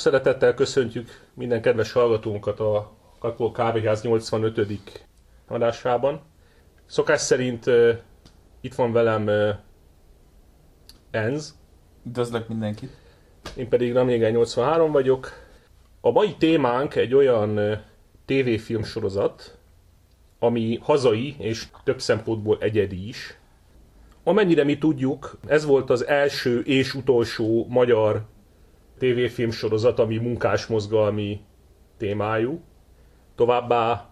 szeretettel köszöntjük minden kedves hallgatónkat a Kakó Kávéház 85. adásában. Szokás szerint uh, itt van velem uh, Enz. Üdvözlök mindenkit. Én pedig Ramjégen 83 vagyok. A mai témánk egy olyan uh, tévéfilm sorozat, ami hazai és több szempontból egyedi is. Amennyire mi tudjuk, ez volt az első és utolsó magyar tévéfilm sorozat, ami munkásmozgalmi témájú. Továbbá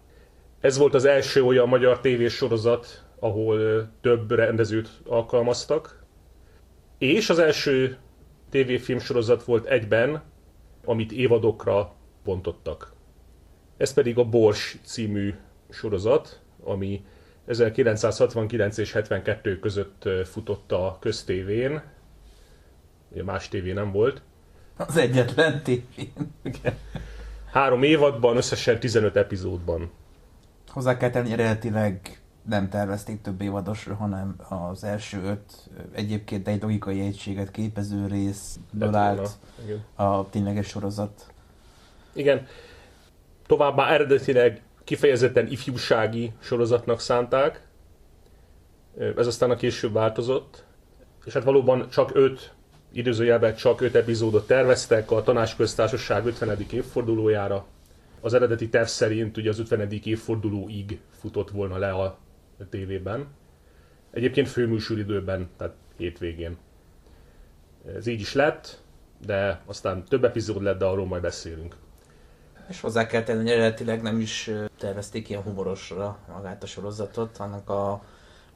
ez volt az első olyan magyar tévésorozat, ahol több rendezőt alkalmaztak. És az első tévéfilm sorozat volt egyben, amit évadokra bontottak. Ez pedig a Bors című sorozat, ami 1969 és 72 között futott a köztévén. Ugye más tévé nem volt. Az egyetlen tévén. Három évadban, összesen 15 epizódban. Hozzá kell tenni, eredetileg nem tervezték több évadosra, hanem az első öt egyébként egy logikai egységet képező részből állt a tényleges sorozat. Igen. Továbbá eredetileg kifejezetten ifjúsági sorozatnak szánták. Ez aztán a később változott. És hát valóban csak öt időzőjelben csak öt epizódot terveztek a tanácsköztársaság 50. évfordulójára. Az eredeti terv szerint ugye az 50. évfordulóig futott volna le a tévében. Egyébként főműsoridőben, tehát hétvégén. Ez így is lett, de aztán több epizód lett, de arról majd beszélünk. És hozzá kell tenni, hogy eredetileg nem is tervezték ilyen humorosra magát a sorozatot, annak a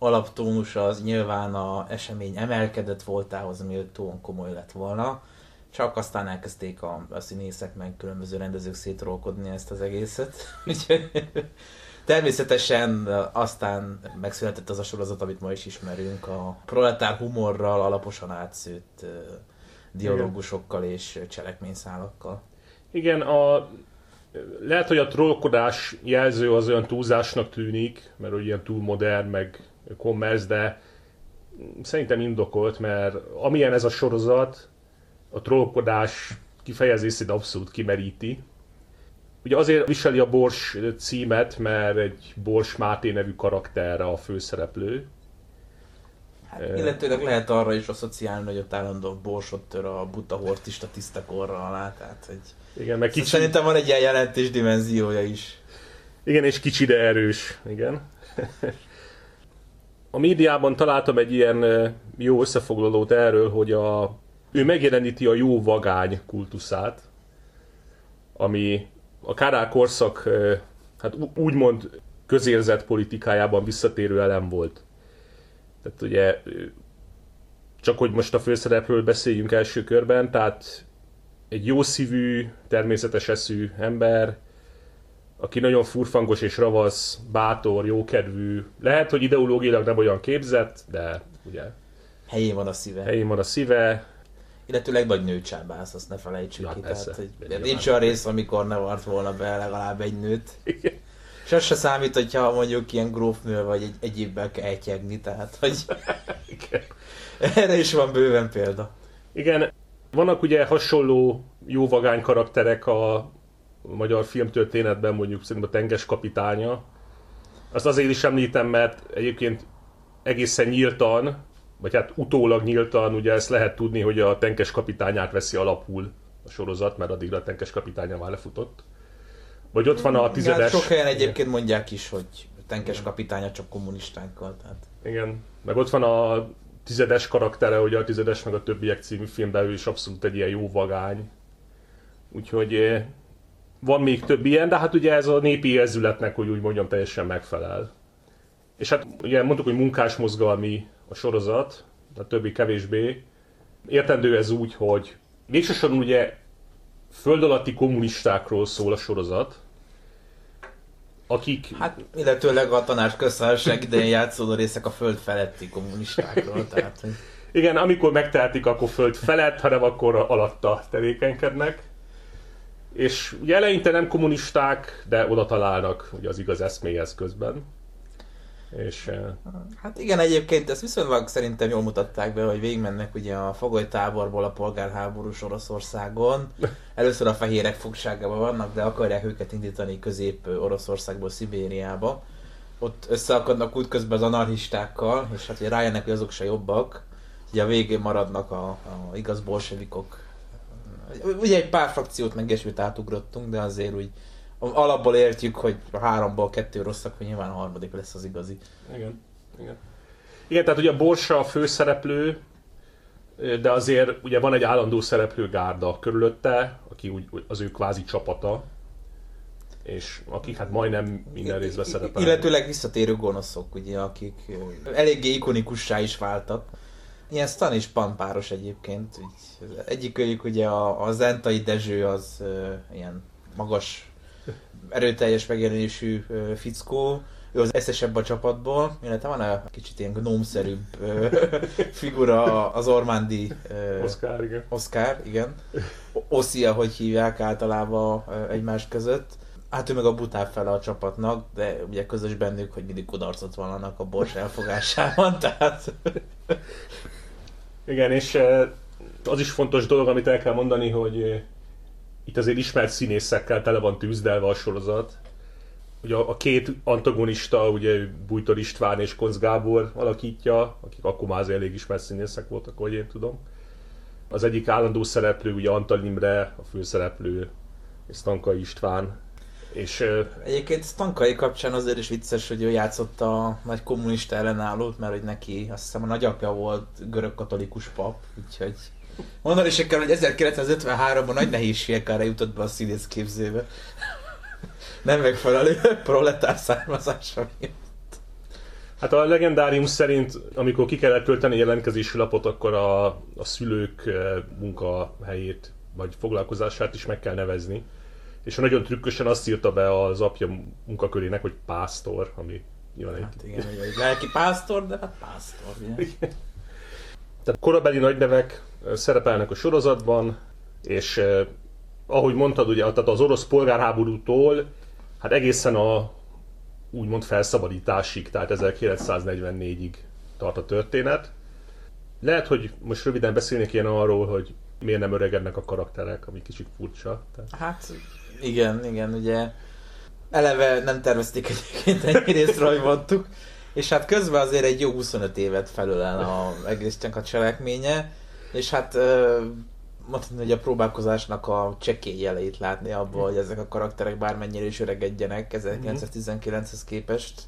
alaptónus az nyilván a esemény emelkedett voltához méltóan komoly lett volna, csak aztán elkezdték a, a színészek meg különböző rendezők szétrolkodni ezt az egészet. Természetesen aztán megszületett az a sorozat, amit ma is ismerünk, a proletár humorral alaposan átszőtt dialógusokkal és cselekményszálakkal. Igen, a, lehet, hogy a trollkodás jelző az olyan túlzásnak tűnik, mert hogy ilyen túl modern, meg commerce, de szerintem indokolt, mert amilyen ez a sorozat, a trollkodás kifejezését abszolút kimeríti. Ugye azért viseli a Bors címet, mert egy Bors Máté nevű karakter a főszereplő. Hát, illetőleg lehet arra is asszociálni, hogy ott állandóan borsot tör a buta hortista tiszta korra alá, tehát hogy... Igen, meg kicsi... Szerintem van egy ilyen jelentés dimenziója is. Igen, és kicsi, de erős. Igen. A médiában találtam egy ilyen jó összefoglalót erről, hogy a, ő megjeleníti a jó vagány kultuszát, ami a Kárál korszak hát úgymond közérzet politikájában visszatérő elem volt. Tehát ugye csak hogy most a főszerepről beszéljünk első körben, tehát egy jó szívű, természetes eszű ember, aki nagyon furfangos és ravasz, bátor, jókedvű. Lehet, hogy ideológiailag nem olyan képzett, de ugye... Helyén van a szíve. Helyén van a szíve. Illetőleg nagy nőcsábász, azt ne felejtsük ja, ki. Persze, tehát, hogy nincs olyan rész, amikor ne vart volna be legalább egy nőt. Igen. És az se számít, hogyha mondjuk ilyen grófnő vagy egy egyébben kell ejtyegni, tehát hogy Igen. erre is van bőven példa. Igen, vannak ugye hasonló jó vagány karakterek a magyar filmtörténetben mondjuk szerintem a Tenges kapitánya. Azt azért is említem, mert egyébként egészen nyíltan, vagy hát utólag nyíltan, ugye ezt lehet tudni, hogy a Tenkes kapitányát veszi alapul a sorozat, mert addigra a Tenkes kapitánya már lefutott. Vagy ott van a tizedes... Ja, sok helyen egyébként mondják is, hogy a Tenkes kapitánya csak kommunistákkal. Tehát. Igen, meg ott van a tizedes karaktere, ugye a tizedes meg a többiek című filmben ő is abszolút egy ilyen jó vagány. Úgyhogy eh, van még több ilyen, de hát ugye ez a népi érzületnek, hogy úgy mondjam, teljesen megfelel. És hát ugye mondtuk, hogy munkásmozgalmi a sorozat, a többi kevésbé. Értendő ez úgy, hogy végsősorban ugye föld alatti kommunistákról szól a sorozat, akik... Hát illetőleg a tanács köztársaság idején játszódó részek a föld feletti kommunistákról, tehát... Hogy... Igen, amikor megtehetik, akkor föld felett, hanem akkor alatta tevékenykednek. És ugye eleinte nem kommunisták, de oda találnak ugye az igaz eszméhez közben. És, uh, hát igen, egyébként ezt viszonylag szerintem jól mutatták be, hogy végigmennek ugye a fogolytáborból a polgárháborús Oroszországon. Először a fehérek fogságában vannak, de akarják őket indítani közép Oroszországból Szibériába. Ott összeakadnak útközben az anarchistákkal, és hát ugye rájönnek, hogy azok se jobbak. Ugye a végén maradnak a, a igaz bolsevikok. Ugye egy pár frakciót meg átugrottunk, de azért úgy alapból értjük, hogy a háromból kettő rosszak, hogy nyilván a harmadik lesz az igazi. Igen. Igen. Igen, tehát ugye a Borsa a főszereplő, de azért ugye van egy állandó szereplő gárda körülötte, aki úgy, az ő kvázi csapata, és akik hát majdnem minden részben szerepelnek. Illetőleg visszatérő gonoszok, ugye, akik eléggé ikonikussá is váltak. Ilyen Stan és Pan páros egyébként. Egyikőjük ugye a, a Zentai Dezső az uh, ilyen magas erőteljes megjelenésű fickó, ő az eszesebb a csapatból, illetve van egy kicsit ilyen gnómszerűbb figura, az Ormandi Oscar, igen. Oscar, igen. Oszia, hogy hívják általában egymás között. Hát ő meg a butább fele a csapatnak, de ugye közös bennük, hogy mindig kudarcot vallanak a bors elfogásában, tehát... Igen, és az is fontos dolog, amit el kell mondani, hogy itt azért ismert színészekkel tele van tűzdelve a sorozat. Ugye a, két antagonista, ugye Bújtor István és Konc Gábor alakítja, akik akkor már azért elég ismert színészek voltak, ahogy én tudom. Az egyik állandó szereplő, ugye Antal Imre, a főszereplő, és Stanka István. És, Egyébként Stankai kapcsán azért is vicces, hogy ő játszott a nagy kommunista ellenállót, mert hogy neki azt hiszem a nagyapja volt görög katolikus pap, úgyhogy Mondani is kell, hogy 1953-ban nagy nehézségekkel jutott be a színész képzébe. Nem megfelelő proletár származása miatt. Hát a legendárium szerint, amikor ki kellett tölteni jelentkezési lapot, akkor a, a szülők eh, munkahelyét vagy foglalkozását is meg kell nevezni. És nagyon trükkösen azt írta be az apja munkakörének, hogy pásztor, ami nyilván hát egy... igen, egy lelki pásztor, de hát pásztor, ugye? Tehát korabeli nagynevek szerepelnek a sorozatban, és eh, ahogy mondtad, ugye, tehát az orosz polgárháborútól hát egészen a úgymond felszabadításig, tehát 1944-ig tart a történet. Lehet, hogy most röviden beszélnék ilyen arról, hogy miért nem öregednek a karakterek, ami kicsit furcsa. Tehát... Hát igen, igen, ugye eleve nem tervezték egyébként ennyi részről, hogy mondtuk, és hát közben azért egy jó 25 évet felölel a egész a cselekménye, és hát mondhatni, hogy a próbálkozásnak a csekély jeleit látni abból, hogy ezek a karakterek bármennyire is öregedjenek 1919-hez képest.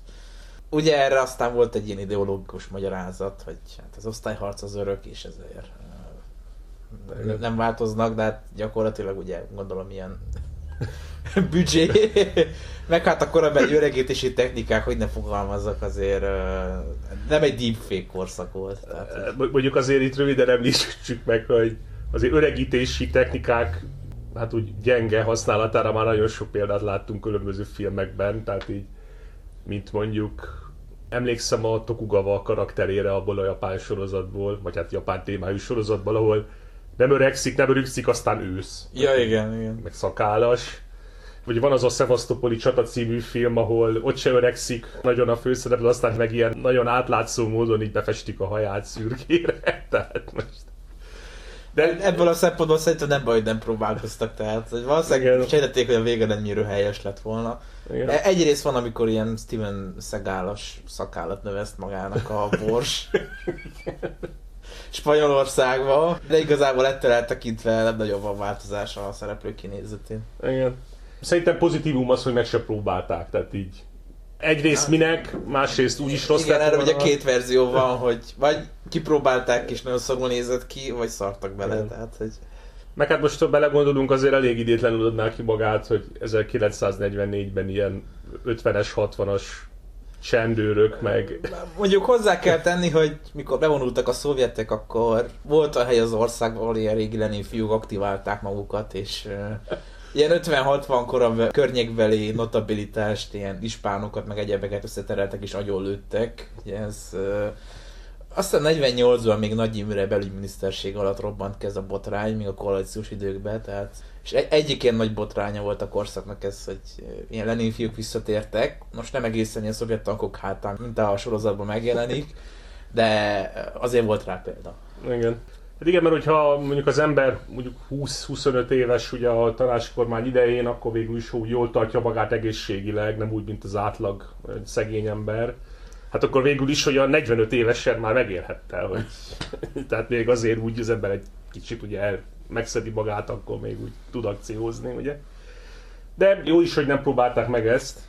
Ugye erre aztán volt egy ilyen ideológikus magyarázat, hogy hát az osztályharc az örök, és ezért nem változnak, de hát gyakorlatilag ugye gondolom ilyen büdzsé, meg hát a korabeli öregítési technikák, hogy ne fogalmazzak, azért nem egy deepfake korszak volt. Tehát, Mondjuk azért itt röviden említsük meg, hogy azért öregítési technikák hát úgy gyenge használatára már nagyon sok példát láttunk különböző filmekben, tehát így, mint mondjuk emlékszem a Tokugawa karakterére abból a japán sorozatból, vagy hát japán témájú sorozatból, ahol nem öregszik, nem öregszik, aztán ősz. Ja, igen, igen. Meg szakállas. Vagy van az a Szevasztopoli csata című film, ahol ott se öregszik nagyon a főszereplő, aztán meg ilyen nagyon átlátszó módon így befestik a haját szürkére. Tehát most... De ebből a szempontból szerintem nem baj, hogy nem próbálkoztak, tehát hogy valószínűleg sejtették, hogy a vége nem nyírő helyes lett volna. Igen. E, egyrészt van, amikor ilyen Steven Segálas szakállat növeszt magának a bors. Spanyolországba, de igazából ettől eltekintve nem nagyobb van változás a szereplő kinézetén. Igen. Szerintem pozitívum az, hogy meg se próbálták, tehát így egyrészt hát, minek, másrészt úgy is rossz Igen, erre ugye két verzió van, hogy vagy kipróbálták és nagyon szagul nézett ki, vagy szartak bele, Igen. tehát hogy... Meg hát most, ha belegondolunk, azért elég idétlenül adná ki magát, hogy 1944-ben ilyen 50-es, 60-as csendőrök, meg... Mondjuk hozzá kell tenni, hogy mikor bevonultak a szovjetek, akkor volt a hely az országban, ahol ilyen régi Lenin fiúk aktiválták magukat, és uh, ilyen 50-60 korabb környékbeli notabilitást, ilyen ispánokat, meg egyebeket összetereltek és agyonlőttek. Ez uh, Aztán 48-ban még Nagy Imre belügyminiszterség alatt robbant ki ez a botrány, még a koalíciós időkben, tehát és egyik ilyen nagy botránya volt a korszaknak ez, hogy ilyen Lenin fiúk visszatértek. Most nem egészen ilyen szovjet tankok hátán, mint a sorozatban megjelenik, de azért volt rá példa. Igen. Hát igen, mert hogyha mondjuk az ember mondjuk 20-25 éves ugye a tanácskormány idején, akkor végül is úgy jól tartja magát egészségileg, nem úgy, mint az átlag szegény ember. Hát akkor végül is, hogy a 45 évesen már megélhette, hogy tehát még azért úgy az ember egy kicsit ugye megszedi magát, akkor még úgy tud akciózni, ugye. De jó is, hogy nem próbálták meg ezt.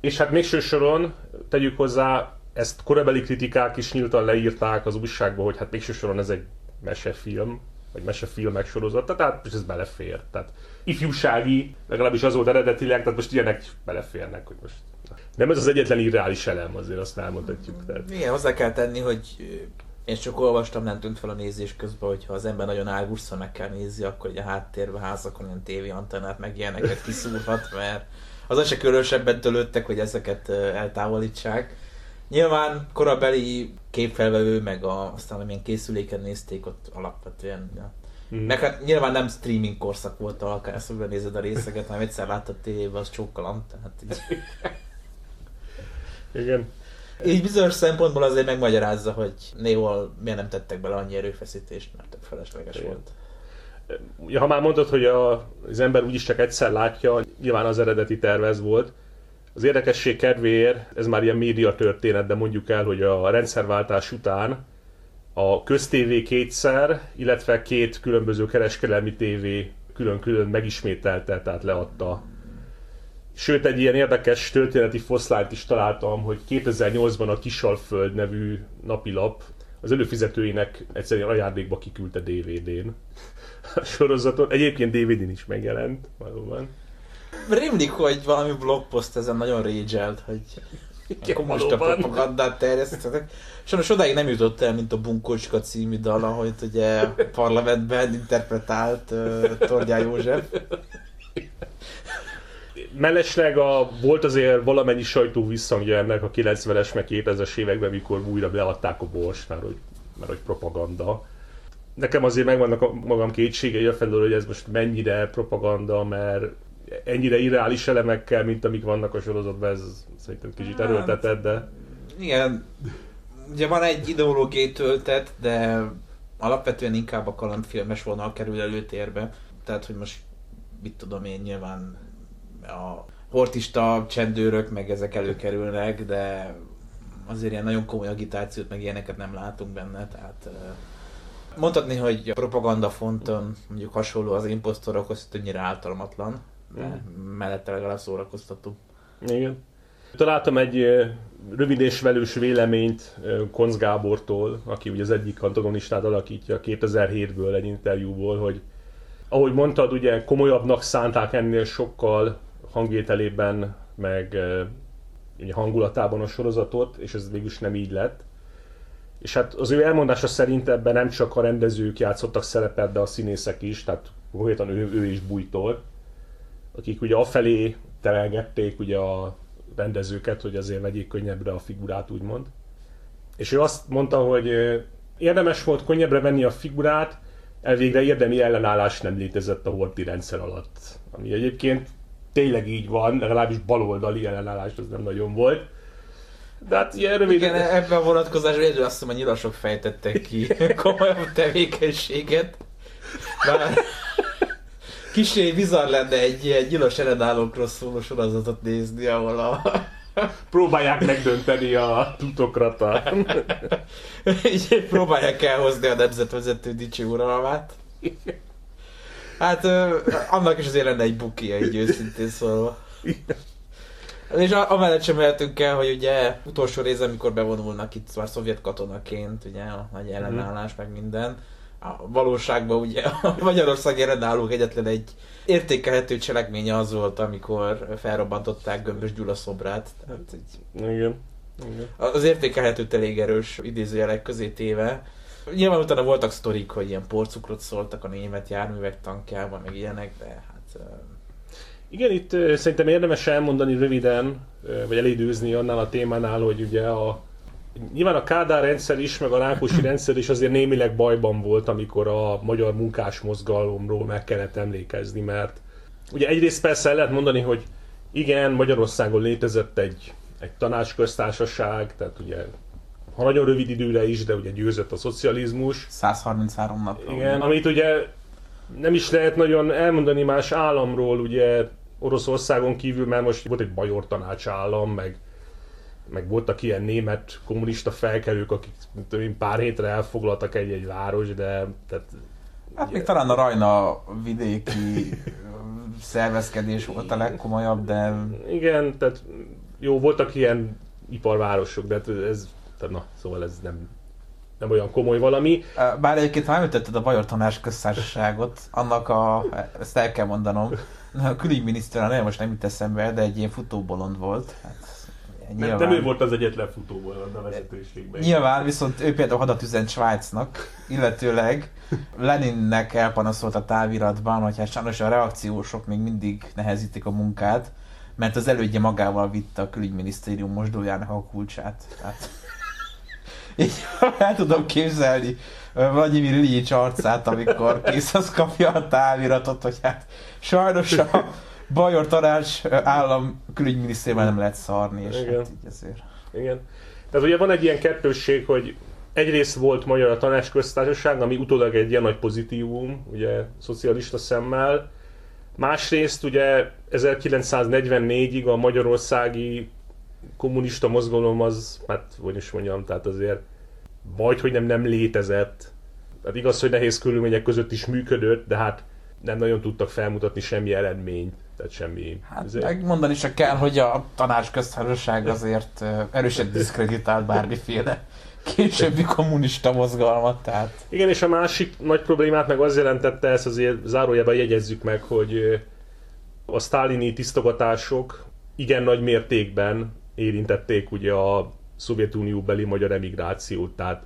És hát mégső soron tegyük hozzá, ezt korabeli kritikák is nyíltan leírták az újságban, hogy hát mégső soron ez egy mesefilm, vagy mesefilmek sorozata, tehát most ez belefér. Tehát ifjúsági, legalábbis az volt eredetileg, tehát most ilyenek beleférnek, hogy most nem ez az egyetlen irreális elem, azért azt elmondhatjuk. Tehát. Igen, hozzá kell tenni, hogy én csak olvastam, nem tűnt fel a nézés közben, hogyha az ember nagyon ágúszva meg kell nézni, akkor ugye a háttérben házakon ilyen tévéantennát meg ilyeneket kiszúrhat, mert azon se különösebben tölöttek, hogy ezeket eltávolítsák. Nyilván korabeli képfelvevő, meg a, aztán amilyen készüléken nézték, ott alapvetően ja. Mm. Meg hát nyilván nem streaming korszak volt, akár ezt nézed a részeket, hanem egyszer láttad tévében, az csókalant, tehát így. Igen. Így bizonyos szempontból azért megmagyarázza, hogy néhol miért nem tettek bele annyi erőfeszítést, mert tök felesleges Igen. volt. Ja, ha már mondod, hogy a, az ember úgyis csak egyszer látja, nyilván az eredeti tervez volt, az érdekesség kedvéért, ez már ilyen média történet, de mondjuk el, hogy a rendszerváltás után a köztévé kétszer, illetve két különböző kereskedelmi tévé külön-külön megismételte, tehát leadta. Sőt, egy ilyen érdekes történeti foszlányt is találtam, hogy 2008-ban a Kisalföld nevű napilap az előfizetőinek egyszerűen ajándékba kiküldte DVD-n a sorozatot. Egyébként DVD-n is megjelent, valóban. Rémlik, hogy valami blogpost ezen nagyon rage hogy a kommunista propagandát terjesztettek. Sajnos odáig nem jutott el, mint a Bunkocska című dal, ahogy ugye parlamentben interpretált uh, Tordjá József. Mellesleg a, volt azért valamennyi sajtó visszhangja ennek a 90-es, meg 2000-es években, mikor újra beadták a borst, mert hogy, mert hogy propaganda. Nekem azért megvannak a magam kétségei a felől, hogy ez most mennyire propaganda, mert ennyire irreális elemekkel, mint amik vannak a sorozatban, ez szerintem kicsit hát, erőltetett, de... Igen, ugye van egy ideológiai töltet, de alapvetően inkább a kalandfilmes vonal kerül előtérbe. Tehát, hogy most mit tudom én, nyilván a hortista csendőrök meg ezek előkerülnek, de azért ilyen nagyon komoly agitációt, meg ilyeneket nem látunk benne, tehát mondhatni, hogy a propaganda fonton mondjuk hasonló az imposztorokhoz, többnyire általmatlan, de mellette legalább szórakoztató. Igen. Találtam egy rövid és velős véleményt Konz Gábortól, aki ugye az egyik antagonistát alakítja 2007-ből egy interjúból, hogy ahogy mondtad, ugye komolyabbnak szánták ennél sokkal hangvételében, meg ugye hangulatában a sorozatot, és ez végül is nem így lett. És hát az ő elmondása szerint ebben nem csak a rendezők játszottak szerepet, de a színészek is, tehát konkrétan ő, ő is bújtól akik ugye afelé terelgették ugye a rendezőket, hogy azért vegyék könnyebbre a figurát, úgymond. És ő azt mondta, hogy érdemes volt könnyebbre venni a figurát, elvégre érdemi ellenállás nem létezett a horti rendszer alatt. Ami egyébként tényleg így van, legalábbis baloldali ellenállás az nem nagyon volt. De hát ilyen rövid... Igen, ebben a vonatkozásban egyről azt hiszem, hogy nyilasok fejtettek ki komolyabb tevékenységet. Bár Kicsi bizarr lenne egy ilyen nyilas ellenállókról szóló sorozatot nézni, ahol a... Próbálják megdönteni a tutokrata. Így próbálják elhozni a nemzetvezető dicső uralmát. Hát annak is azért lenne egy bukia, így őszintén szólva. És amellett sem mehetünk el, hogy ugye utolsó rész, amikor bevonulnak itt már szovjet katonaként, ugye a nagy ellenállás, meg minden a valóságban ugye a Magyarország ellenállók egyetlen egy értékelhető cselekménye az volt, amikor felrobbantották Gömbös Gyula szobrát. Tehát egy... Igen. Igen. Az értékelhető elég erős idézőjelek közé téve. Nyilván utána voltak sztorik, hogy ilyen porcukrot szóltak a német járművek tankjában, meg ilyenek, de hát... Igen, itt szerintem érdemes elmondani röviden, vagy elidőzni annál a témánál, hogy ugye a nyilván a Kádár rendszer is, meg a Rákosi rendszer is azért némileg bajban volt, amikor a magyar munkás mozgalomról meg kellett emlékezni, mert ugye egyrészt persze el lehet mondani, hogy igen, Magyarországon létezett egy, egy tanácsköztársaság, tehát ugye ha nagyon rövid időre is, de ugye győzött a szocializmus. 133 napra. Igen, amit ugye nem is lehet nagyon elmondani más államról, ugye Oroszországon kívül, mert most volt egy bajor tanácsállam, meg, meg voltak ilyen német kommunista felkelők, akik tudom, pár hétre elfoglaltak egy-egy város, de tehát, Hát ugye, még talán a Rajna vidéki szervezkedés volt a legkomolyabb, de... Igen, tehát jó, voltak ilyen iparvárosok, de hát ez, tehát na, szóval ez nem, nem olyan komoly valami. Bár egyébként ha említetted a Bajor Tanás köztársaságot, annak a, ezt el kell mondanom, a külügyminiszter, nagyon most nem jut eszembe, de egy ilyen futóbolond volt. Hát, nyilván... Nem, nem ő volt az egyetlen futóbolond a vezetőségben. Nyilván, viszont ő például hadat üzent Svájcnak, illetőleg Leninnek elpanaszolt a táviratban, hogy hát sajnos a reakciósok még mindig nehezítik a munkát, mert az elődje magával vitte a külügyminisztérium mosdójának a kulcsát. Tehát így el tudom képzelni Vladimir Ilyich arcát, amikor készhez kapja a táviratot, hogy hát sajnos a Bajor tanács állam külügyminisztériumban nem lehet szarni, és Igen. hát így ezért. Igen. Tehát ugye van egy ilyen kettősség, hogy egyrészt volt magyar a tanácsköztársaság, ami utólag egy ilyen nagy pozitívum, ugye szocialista szemmel, Másrészt ugye 1944-ig a magyarországi kommunista mozgalom az, hát hogy is mondjam, tehát azért majd, hogy nem, nem létezett. Tehát igaz, hogy nehéz körülmények között is működött, de hát nem nagyon tudtak felmutatni semmi eredményt. Tehát semmi... Hát azért... megmondani se kell, hogy a tanácsköztársaság azért erősen diszkreditált bármiféle későbbi kommunista mozgalmat, tehát... Igen, és a másik nagy problémát meg az jelentette, ezt azért zárójában jegyezzük meg, hogy a sztálini tisztogatások igen nagy mértékben érintették ugye a Szovjetunió beli magyar emigrációt, tehát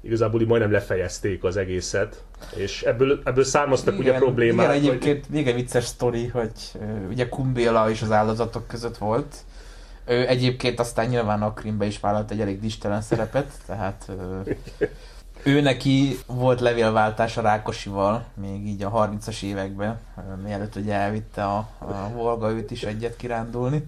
igazából majdnem lefejezték az egészet, és ebből, ebből származtak igen, ugye problémák. Igen, egyébként hogy... még egy vicces sztori, hogy uh, ugye Kumbéla is az áldozatok között volt, ő egyébként aztán nyilván a Krimbe is vállalt egy elég distelen szerepet, tehát ő neki volt levélváltás a Rákosival, még így a 30-as években, mielőtt ugye elvitte a, a Volga őt is egyet kirándulni.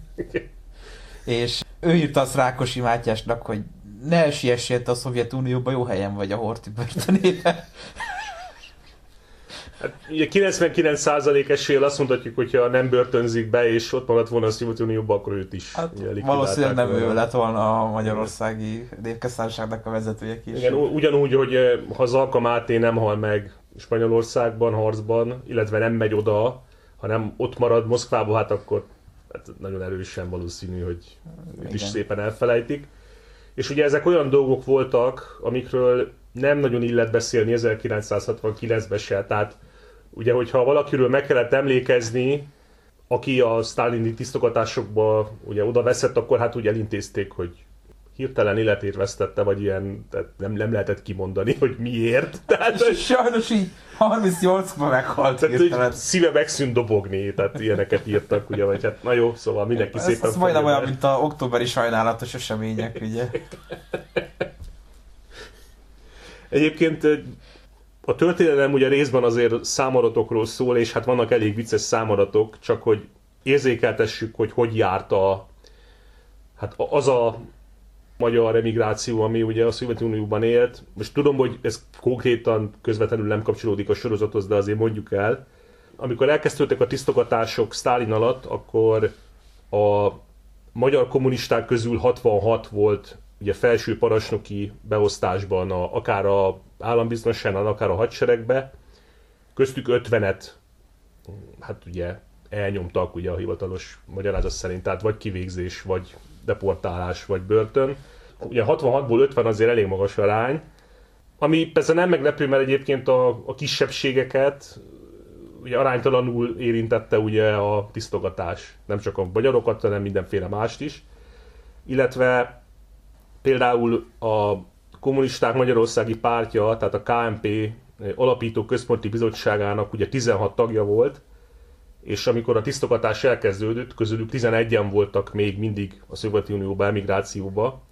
És ő írta azt Rákosi Mátyásnak, hogy ne siessél a Szovjetunióba, jó helyen vagy a Horti börtönében. Hát, ugye 99% eséllyel azt mondhatjuk, hogyha nem börtönzik be, és ott maradt volna a Szovjetunióban, akkor őt is. Hát, valószínűleg nem ő lett volna a magyarországi népköztársaságnak a vezetője is. Igen, ugyanúgy, hogy eh, ha Zalka Máté nem hal meg Spanyolországban, harcban, illetve nem megy oda, hanem ott marad Moszkvába, hát akkor hát nagyon erősen valószínű, hogy őt is szépen elfelejtik. És ugye ezek olyan dolgok voltak, amikről nem nagyon illet beszélni 1969-ben se, tehát ugye, hogyha valakiről meg kellett emlékezni, aki a sztálini tisztogatásokba ugye oda veszett, akkor hát úgy elintézték, hogy hirtelen életét vesztette, vagy ilyen, tehát nem, nem lehetett kimondani, hogy miért. Tehát, Sajnos így 38-ban meghalt tehát, hirtelen. Szíve megszűnt dobogni, tehát ilyeneket írtak, ugye, vagy hát na jó, szóval mindenki ez, szépen... Ez majdnem olyan, mint a októberi sajnálatos események, ugye. Egyébként a történelem ugye részben azért számadatokról szól, és hát vannak elég vicces számadatok, csak hogy érzékeltessük, hogy hogy járt a, hát az a magyar emigráció, ami ugye a Szovjetunióban élt. Most tudom, hogy ez konkrétan közvetlenül nem kapcsolódik a sorozathoz, de azért mondjuk el. Amikor elkezdődtek a tisztogatások Sztálin alatt, akkor a magyar kommunisták közül 66 volt ugye felső parancsnoki beosztásban, a, akár a állambiztonságban, akár a hadseregbe, köztük 50-et, hát ugye elnyomtak ugye a hivatalos magyarázat szerint, tehát vagy kivégzés, vagy deportálás, vagy börtön. Ugye 66-ból 50 azért elég magas arány, ami persze nem meglepő, mert egyébként a, a kisebbségeket ugye aránytalanul érintette ugye a tisztogatás. Nem csak a magyarokat, hanem mindenféle mást is. Illetve Például a kommunisták Magyarországi pártja, tehát a KMP alapító központi bizottságának ugye 16 tagja volt, és amikor a tisztogatás elkezdődött, közülük 11-en voltak még mindig a Szovjetunióba, emigrációba,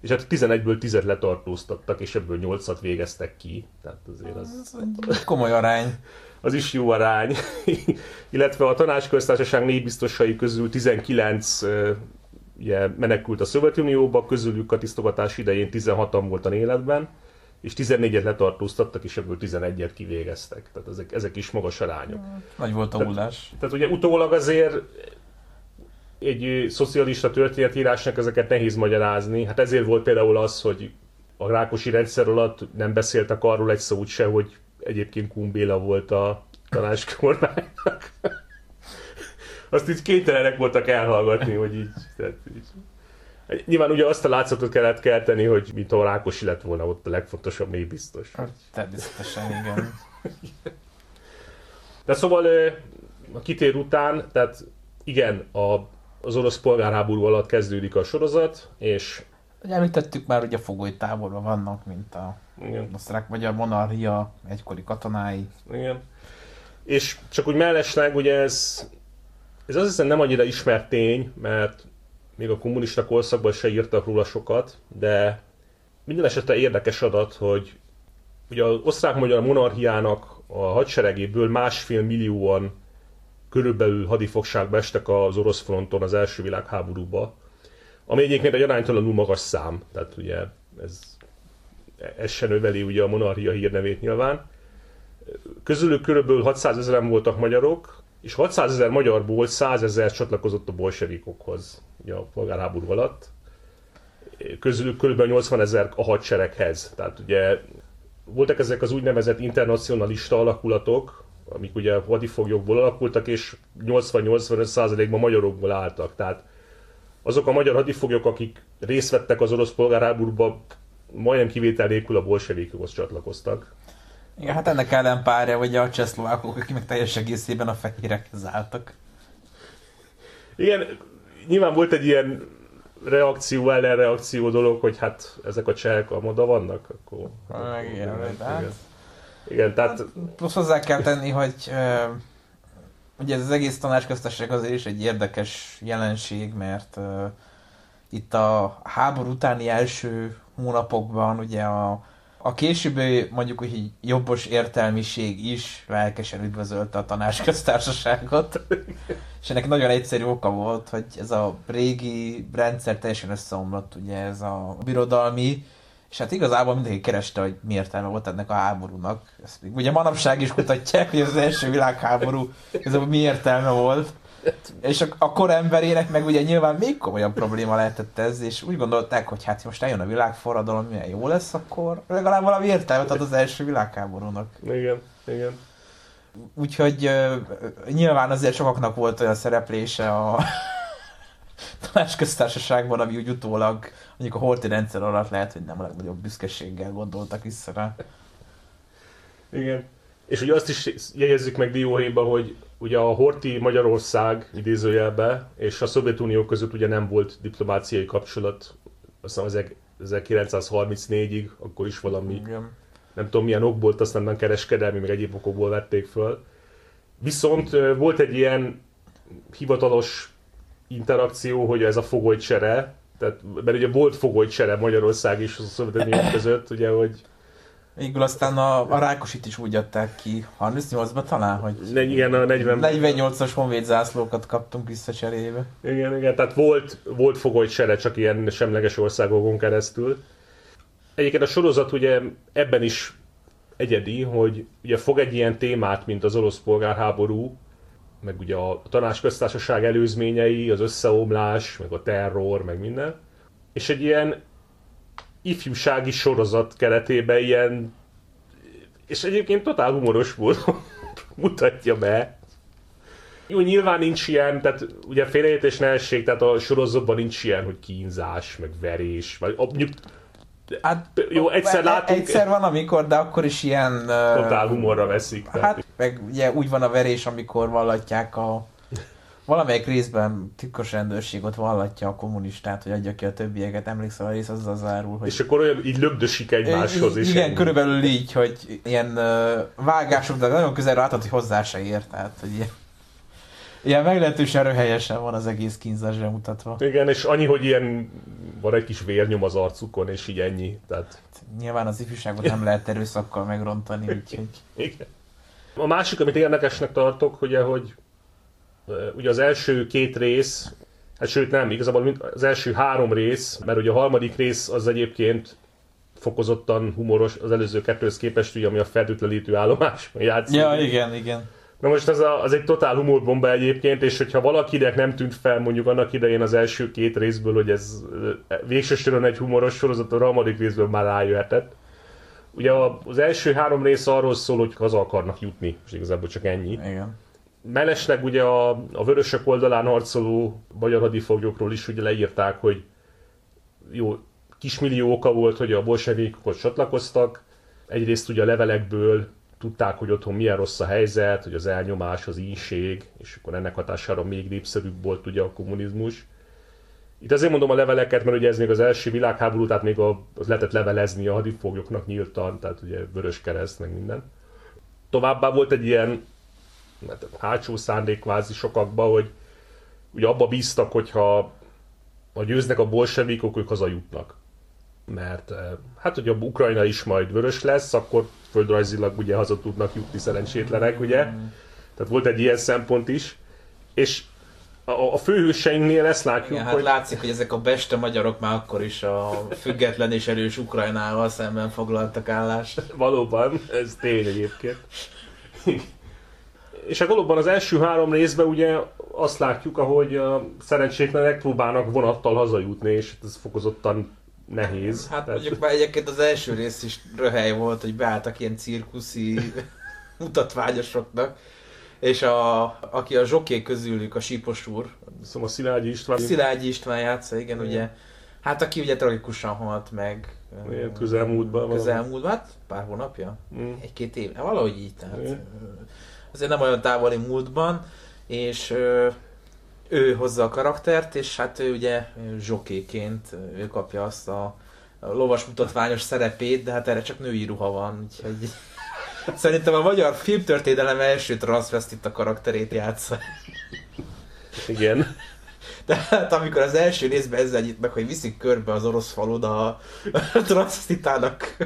és hát 11-ből 10 letartóztattak, és ebből 8-at végeztek ki. Tehát azért az... Ez komoly arány. Az is jó arány. Illetve a tanácsköztársaság népbiztosai közül 19 ugye, menekült a Szovjetunióba, közülük a tisztogatás idején 16-an voltan életben, és 14-et letartóztattak, és ebből 11-et kivégeztek. Tehát ezek, ezek is magas arányok. Nagy volt a hullás. Tehát, tehát ugye utólag azért egy szocialista történetírásnak ezeket nehéz magyarázni. Hát ezért volt például az, hogy a Rákosi rendszer alatt nem beszéltek arról egy szót se, hogy egyébként Kumbéla volt a tanácskormánynak. Azt így kénytelenek voltak elhallgatni, hogy így, tehát így. Nyilván ugye azt a látszatot kellett kelteni, hogy mint a Rákosi lett volna ott a legfontosabb mély biztos. Hát, természetesen, igen. De szóval a kitér után, tehát igen, a az orosz polgárháború alatt kezdődik a sorozat, és... Ugye említettük már, hogy a fogoly táborban vannak, mint a Igen. osztrák magyar monarchia egykori katonái. Igen. És csak úgy mellesleg, ugye ez, ez azt hiszem nem annyira ismert tény, mert még a kommunista korszakban se írtak róla sokat, de minden esetre érdekes adat, hogy ugye az osztrák-magyar monarchiának a hadseregéből másfél millióan körülbelül hadifogságba estek az orosz fronton az első világháborúba, ami egyébként egy aránytalanul magas szám, tehát ugye ez, ez se növeli ugye a monarchia hírnevét nyilván. Közülük körülbelül 600 ezeren voltak magyarok, és 600 ezer magyarból 100 ezer csatlakozott a bolsevikokhoz ugye a polgárháború alatt. Közülük kb. 80 ezer a hadsereghez. Tehát ugye voltak ezek az úgynevezett internacionalista alakulatok, amik ugye hadifoglyokból alakultak, és 80-85%-ban magyarokból álltak. Tehát azok a magyar hadifoglyok, akik részt vettek az orosz polgárháborúban, majdnem kivétel nélkül a bolsevikokhoz csatlakoztak. Igen, hát ennek ellen párja, vagy a csehszlovákok, akik meg teljes egészében a fehérekhez álltak. Igen, nyilván volt egy ilyen reakció, ellenreakció dolog, hogy hát ezek a csehek a moda vannak, akkor... Meg igen, igen, hát igen, tehát... Plusz hozzá kell tenni, hogy uh, ugye ez az egész tanácsköztesség azért is egy érdekes jelenség, mert uh, itt a háború utáni első hónapokban ugye a, a későbbi mondjuk úgy jobbos értelmiség is lelkesen üdvözölte a tanácsköztársaságot, és ennek nagyon egyszerű oka volt, hogy ez a régi rendszer teljesen összeomlott, ugye ez a birodalmi és hát igazából mindenki kereste, hogy mi értelme volt ennek a háborúnak. Ezt még ugye manapság is kutatják, hogy az első világháború ez mi értelme volt. És a, a kor emberének meg ugye nyilván még komolyabb probléma lehetett ez, és úgy gondolták, hogy hát most eljön a világforradalom, milyen jó lesz, akkor legalább valami értelmet ad az első világháborúnak. Igen, igen. Úgyhogy uh, nyilván azért sokaknak volt olyan szereplése a tanácsköztársaságban, ami úgy utólag mondjuk a horti rendszer alatt lehet, hogy nem a legnagyobb büszkeséggel gondoltak vissza rá. Igen. És ugye azt is jegyezzük meg dióhéjba, hogy ugye a Horti Magyarország idézőjelbe, és a Szovjetunió között ugye nem volt diplomáciai kapcsolat, azt hiszem 1934-ig, akkor is valami, Igen. nem tudom milyen okból, aztán nem kereskedelmi, meg egyéb okokból vették föl. Viszont volt egy ilyen hivatalos interakció, hogy ez a fogolycsere, tehát, mert ugye volt fogolycsere Magyarország és a Szovjetunió között, ugye, hogy Végül aztán a, a Rákosit is úgy adták ki, 38-ban talán, hogy ne, igen, a 40... 48-as honvéd zászlókat kaptunk vissza cserébe. Igen, igen, tehát volt, volt fogolycsere csak ilyen semleges országokon keresztül. Egyébként a sorozat ugye ebben is egyedi, hogy ugye fog egy ilyen témát, mint az orosz polgárháború, meg ugye a tanácsköztársaság előzményei, az összeomlás, meg a terror, meg minden. És egy ilyen ifjúsági sorozat keretében ilyen, és egyébként totál humoros módon mutatja be. Jó, nyilván nincs ilyen, tehát ugye félreértés ne essék, tehát a sorozatban nincs ilyen, hogy kínzás, meg verés, vagy mondjuk Hát, jó, egyszer e- látunk. Egyszer van, amikor, de akkor is ilyen... Totál humorra veszik. Tehát. Hát, meg ugye úgy van a verés, amikor vallatják a... Valamelyik részben titkos rendőrség ott vallatja a kommunistát, hogy adja ki a többieket. Emlékszel a rész azzal zárul, hogy... És akkor olyan így lögdösik egymáshoz. is. igen, ennyi. körülbelül így, hogy ilyen uh, vágások, de nagyon közelre látod, hogy hozzá se ért. Tehát, hogy ilyen Ilyen meglehetősen röhelyesen van az egész kínzásra mutatva. Igen, és annyi, hogy ilyen van egy kis vérnyom az arcukon, és így ennyi. Tehát... Nyilván az ifjúságot nem lehet erőszakkal megrontani, úgyhogy... Igen. A másik, amit érdekesnek tartok, ugye, hogy ugye az első két rész, hát sőt nem, igazából az első három rész, mert ugye a harmadik rész az egyébként fokozottan humoros az előző kettőhöz képest, ugye, ami a fertőtlenítő állomás játszik. Ja, igen, igen. Na most ez a, az egy totál humorbomba egyébként, és hogyha valakinek nem tűnt fel mondjuk annak idején az első két részből, hogy ez végső soron egy humoros sorozat, a harmadik részből már rájöhetett. Ugye az első három rész arról szól, hogy haza akarnak jutni, és igazából csak ennyi. Igen. Mellesleg ugye a, a vörösök oldalán harcoló magyar hadifoglyokról is ugye leírták, hogy jó, kismillió oka volt, hogy a bolsevikhoz csatlakoztak. Egyrészt ugye a levelekből tudták, hogy otthon milyen rossz a helyzet, hogy az elnyomás, az ínség, és akkor ennek hatására még népszerűbb volt ugye a kommunizmus. Itt azért mondom a leveleket, mert ugye ez még az első világháború, tehát még a, az lehetett levelezni a hadifoglyoknak nyíltan, tehát ugye vörös kereszt, meg minden. Továbbá volt egy ilyen hát hátsó szándék kvázi sokakba, hogy ugye abba bíztak, hogyha ha győznek a bolsevikok, ők hazajutnak. Mert eh, hát, hogyha Ukrajna is majd vörös lesz, akkor földrajzilag ugye haza tudnak jutni szerencsétlenek, ugye? Tehát volt egy ilyen szempont is. És a, a főhőseinknél ezt látjuk, Igen, hát hogy... látszik, hogy ezek a beste magyarok már akkor is a független és erős Ukrajnával szemben foglaltak állást. Valóban, ez tény egyébként. És hát valóban az első három részben ugye azt látjuk, ahogy a szerencsétlenek próbálnak vonattal hazajutni, és ez fokozottan nehéz. Hát Tehát... mondjuk már egyébként az első rész is röhely volt, hogy beálltak ilyen cirkuszi mutatványosoknak, és a, aki a zsoké közülük, a sípos úr. Szóval a Szilágyi István. Szilágyi István játsza, igen, igen. ugye. Hát aki ugye tragikusan halt meg. Igen, közelmúltban. Közelmúltban, hát pár hónapja? Mm. Egy-két év, hát valahogy így, tehát. Igen. Azért nem olyan távoli múltban, és ő hozza a karaktert, és hát ő ugye zsokéként ő kapja azt a, a lovas mutatványos szerepét, de hát erre csak női ruha van, úgyhogy szerintem a magyar filmtörténelem első a karakterét játsza. Igen. Tehát amikor az első részben ezzel nyitnak, hogy viszik körbe az orosz falud a transvestitának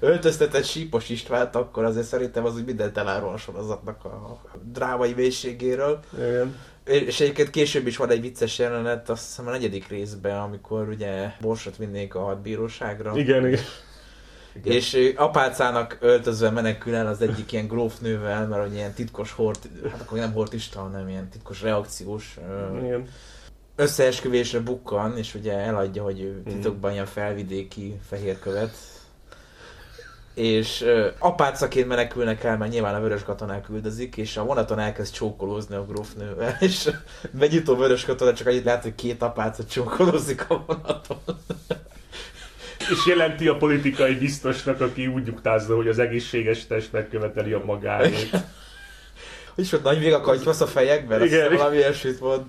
öltöztetett sípos Istvánt, akkor azért szerintem az úgy mindent elárul a sorozatnak a drámai mélységéről. Igen. És egyébként később is van egy vicces jelenet, azt hiszem a negyedik részben, amikor ugye Borsot vinnék a hadbíróságra. Igen, igen. Igen. És apácának öltözve menekül el az egyik ilyen grófnővel, mert hogy ilyen titkos hort, hát akkor nem hortista, hanem ilyen titkos reakciós Igen. összeesküvésre bukkan, és ugye eladja, hogy ő titokban ilyen felvidéki fehérkövet, és uh, apácaként menekülnek el, mert nyilván a vörös katonák üldözik, és a vonaton elkezd csókolózni a grófnővel, és megnyitó vörös katona csak annyit lehet, hogy két apáca csókolózik a vonaton. és jelenti a politikai biztosnak, aki úgy nyugtázza, hogy az egészséges test megköveteli a magáét. És ott nagy végakatyvasz a fejekben? Igen. Azt valami ilyesmit mond.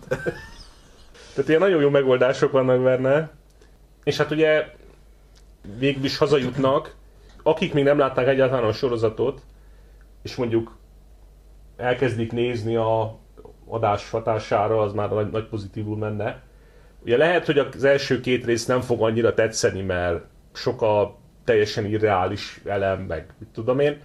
Tehát ilyen nagyon jó megoldások vannak benne. És hát ugye végül is hazajutnak, akik még nem látták egyáltalán a sorozatot, és mondjuk elkezdik nézni a adás hatására, az már nagy, nagy pozitívul menne. Ugye lehet, hogy az első két rész nem fog annyira tetszeni, mert sok a teljesen irreális elem, meg mit tudom én,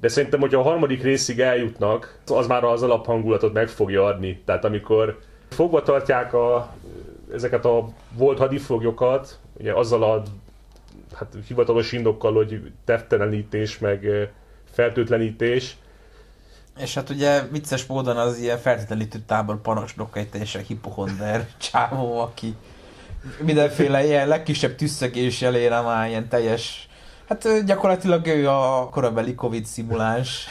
de szerintem, hogyha a harmadik részig eljutnak, az már az alaphangulatot meg fogja adni. Tehát amikor fogva tartják a, ezeket a volt hadifoglyokat, ugye azzal a hát hivatalos indokkal, hogy teftelenítés, meg fertőtlenítés. És hát ugye vicces módon az ilyen fertőtlenítő tábor parancsnok egy teljesen hipohonder csávó, aki mindenféle ilyen legkisebb tüsszögés elére már ilyen teljes Hát gyakorlatilag ő a korabeli Covid szimuláns.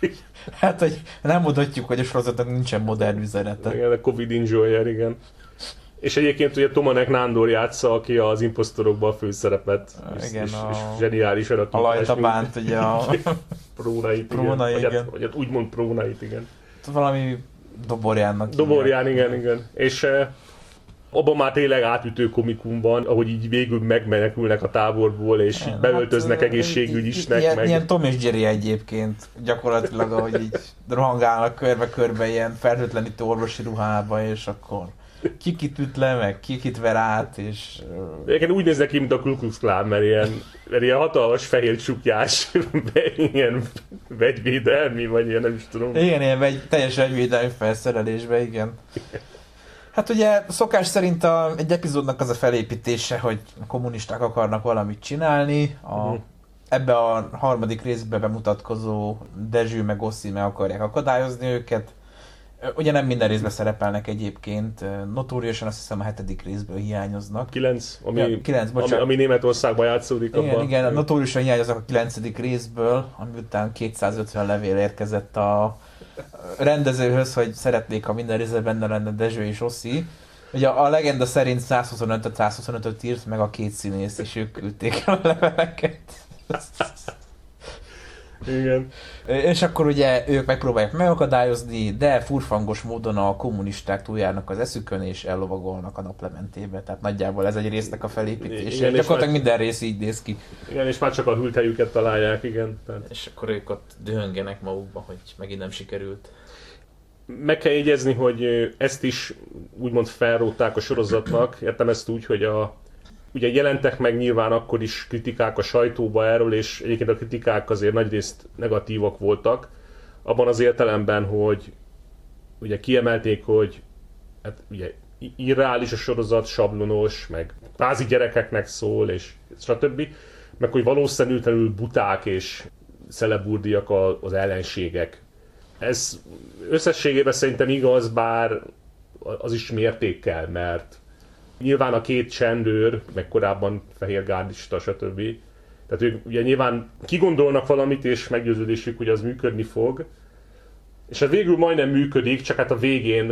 Hát, hogy nem mondhatjuk, hogy a sorozatnak nincsen modern üzenete. Igen, a Covid enjoyer, igen. És egyébként ugye Tomanek Nándor játsza, aki az imposztorokban a főszerepet. Igen, és, a... és zseniális A Lajta Bánt, ugye a... prónait, Próna, igen. igen. Vagy, hát, vagy hát úgymond prónait, igen. Valami Doborjánnak. Doborján, igen, igen. És Abban már tényleg átütő komikum van, ahogy így végül megmenekülnek a táborból, és így beöltöznek Hát, egészségügyisnek. Ilyen, meg... ilyen Tom és Jerry egyébként, gyakorlatilag, ahogy így rohangálnak körbe-körbe ilyen fertőtlenítő orvosi ruhába, és akkor kikit üt le, meg kikit ver át, és... Egyébként úgy néznek ki, mint a Ku Klux Klan, mert ilyen, mert ilyen hatalmas fehér csukjás, ilyen vegyvédelmi, vagy ilyen nem is tudom. Igen, ilyen egy teljesen egyvédelmi felszerelésbe, igen. Hát ugye szokás szerint a, egy epizódnak az a felépítése, hogy a kommunisták akarnak valamit csinálni, a, Mhm. ebbe a harmadik részbe bemutatkozó Dezső meg Oszi meg akarják akadályozni őket. Ugye nem minden részben szerepelnek egyébként, notóriusan azt hiszem a hetedik részből hiányoznak. 9, ami, Ja, kilenc, ami, bocsánat. ami Németországban játszódik. Igen, abban. igen, notóriusan hiányoznak a kilencedik részből, ami után 250 levél érkezett a rendezőhöz, hogy szeretnék, ha minden részben benne lenne Dezső és Oszi. Ugye a legenda szerint 125 125-öt írt meg a két színész, és ők küldték el a leveleket. Igen. És akkor ugye ők megpróbálják megakadályozni, de furfangos módon a kommunisták túljárnak az eszükön, és ellovagolnak a naplementébe. Tehát nagyjából ez egy résznek a felépítése. Igen, Gyakorlatilag már- minden rész így néz ki. Igen, és már csak a hülthelyüket találják, igen. Tehát És akkor ők ott dühöngenek magukba, hogy megint nem sikerült. meg kell jegyezni, hogy ezt is úgymond felrótták a sorozatnak. Értem ezt úgy, hogy a, ugye jelentek meg nyilván akkor is kritikák a sajtóba erről, és egyébként a kritikák azért nagyrészt negatívak voltak. Abban az értelemben, hogy ugye kiemelték, hogy hát ugye irreális a sorozat, sablonos, meg kvázi gyerekeknek szól, és stb. Meg hogy valószínűtlenül buták és szeleburdiak az ellenségek. Ez összességében szerintem igaz, bár az is mértékkel, mert nyilván a két csendőr, meg korábban fehérgárdista, stb. Tehát ők ugye nyilván kigondolnak valamit, és meggyőződésük, hogy az működni fog. És hát végül majdnem működik, csak hát a végén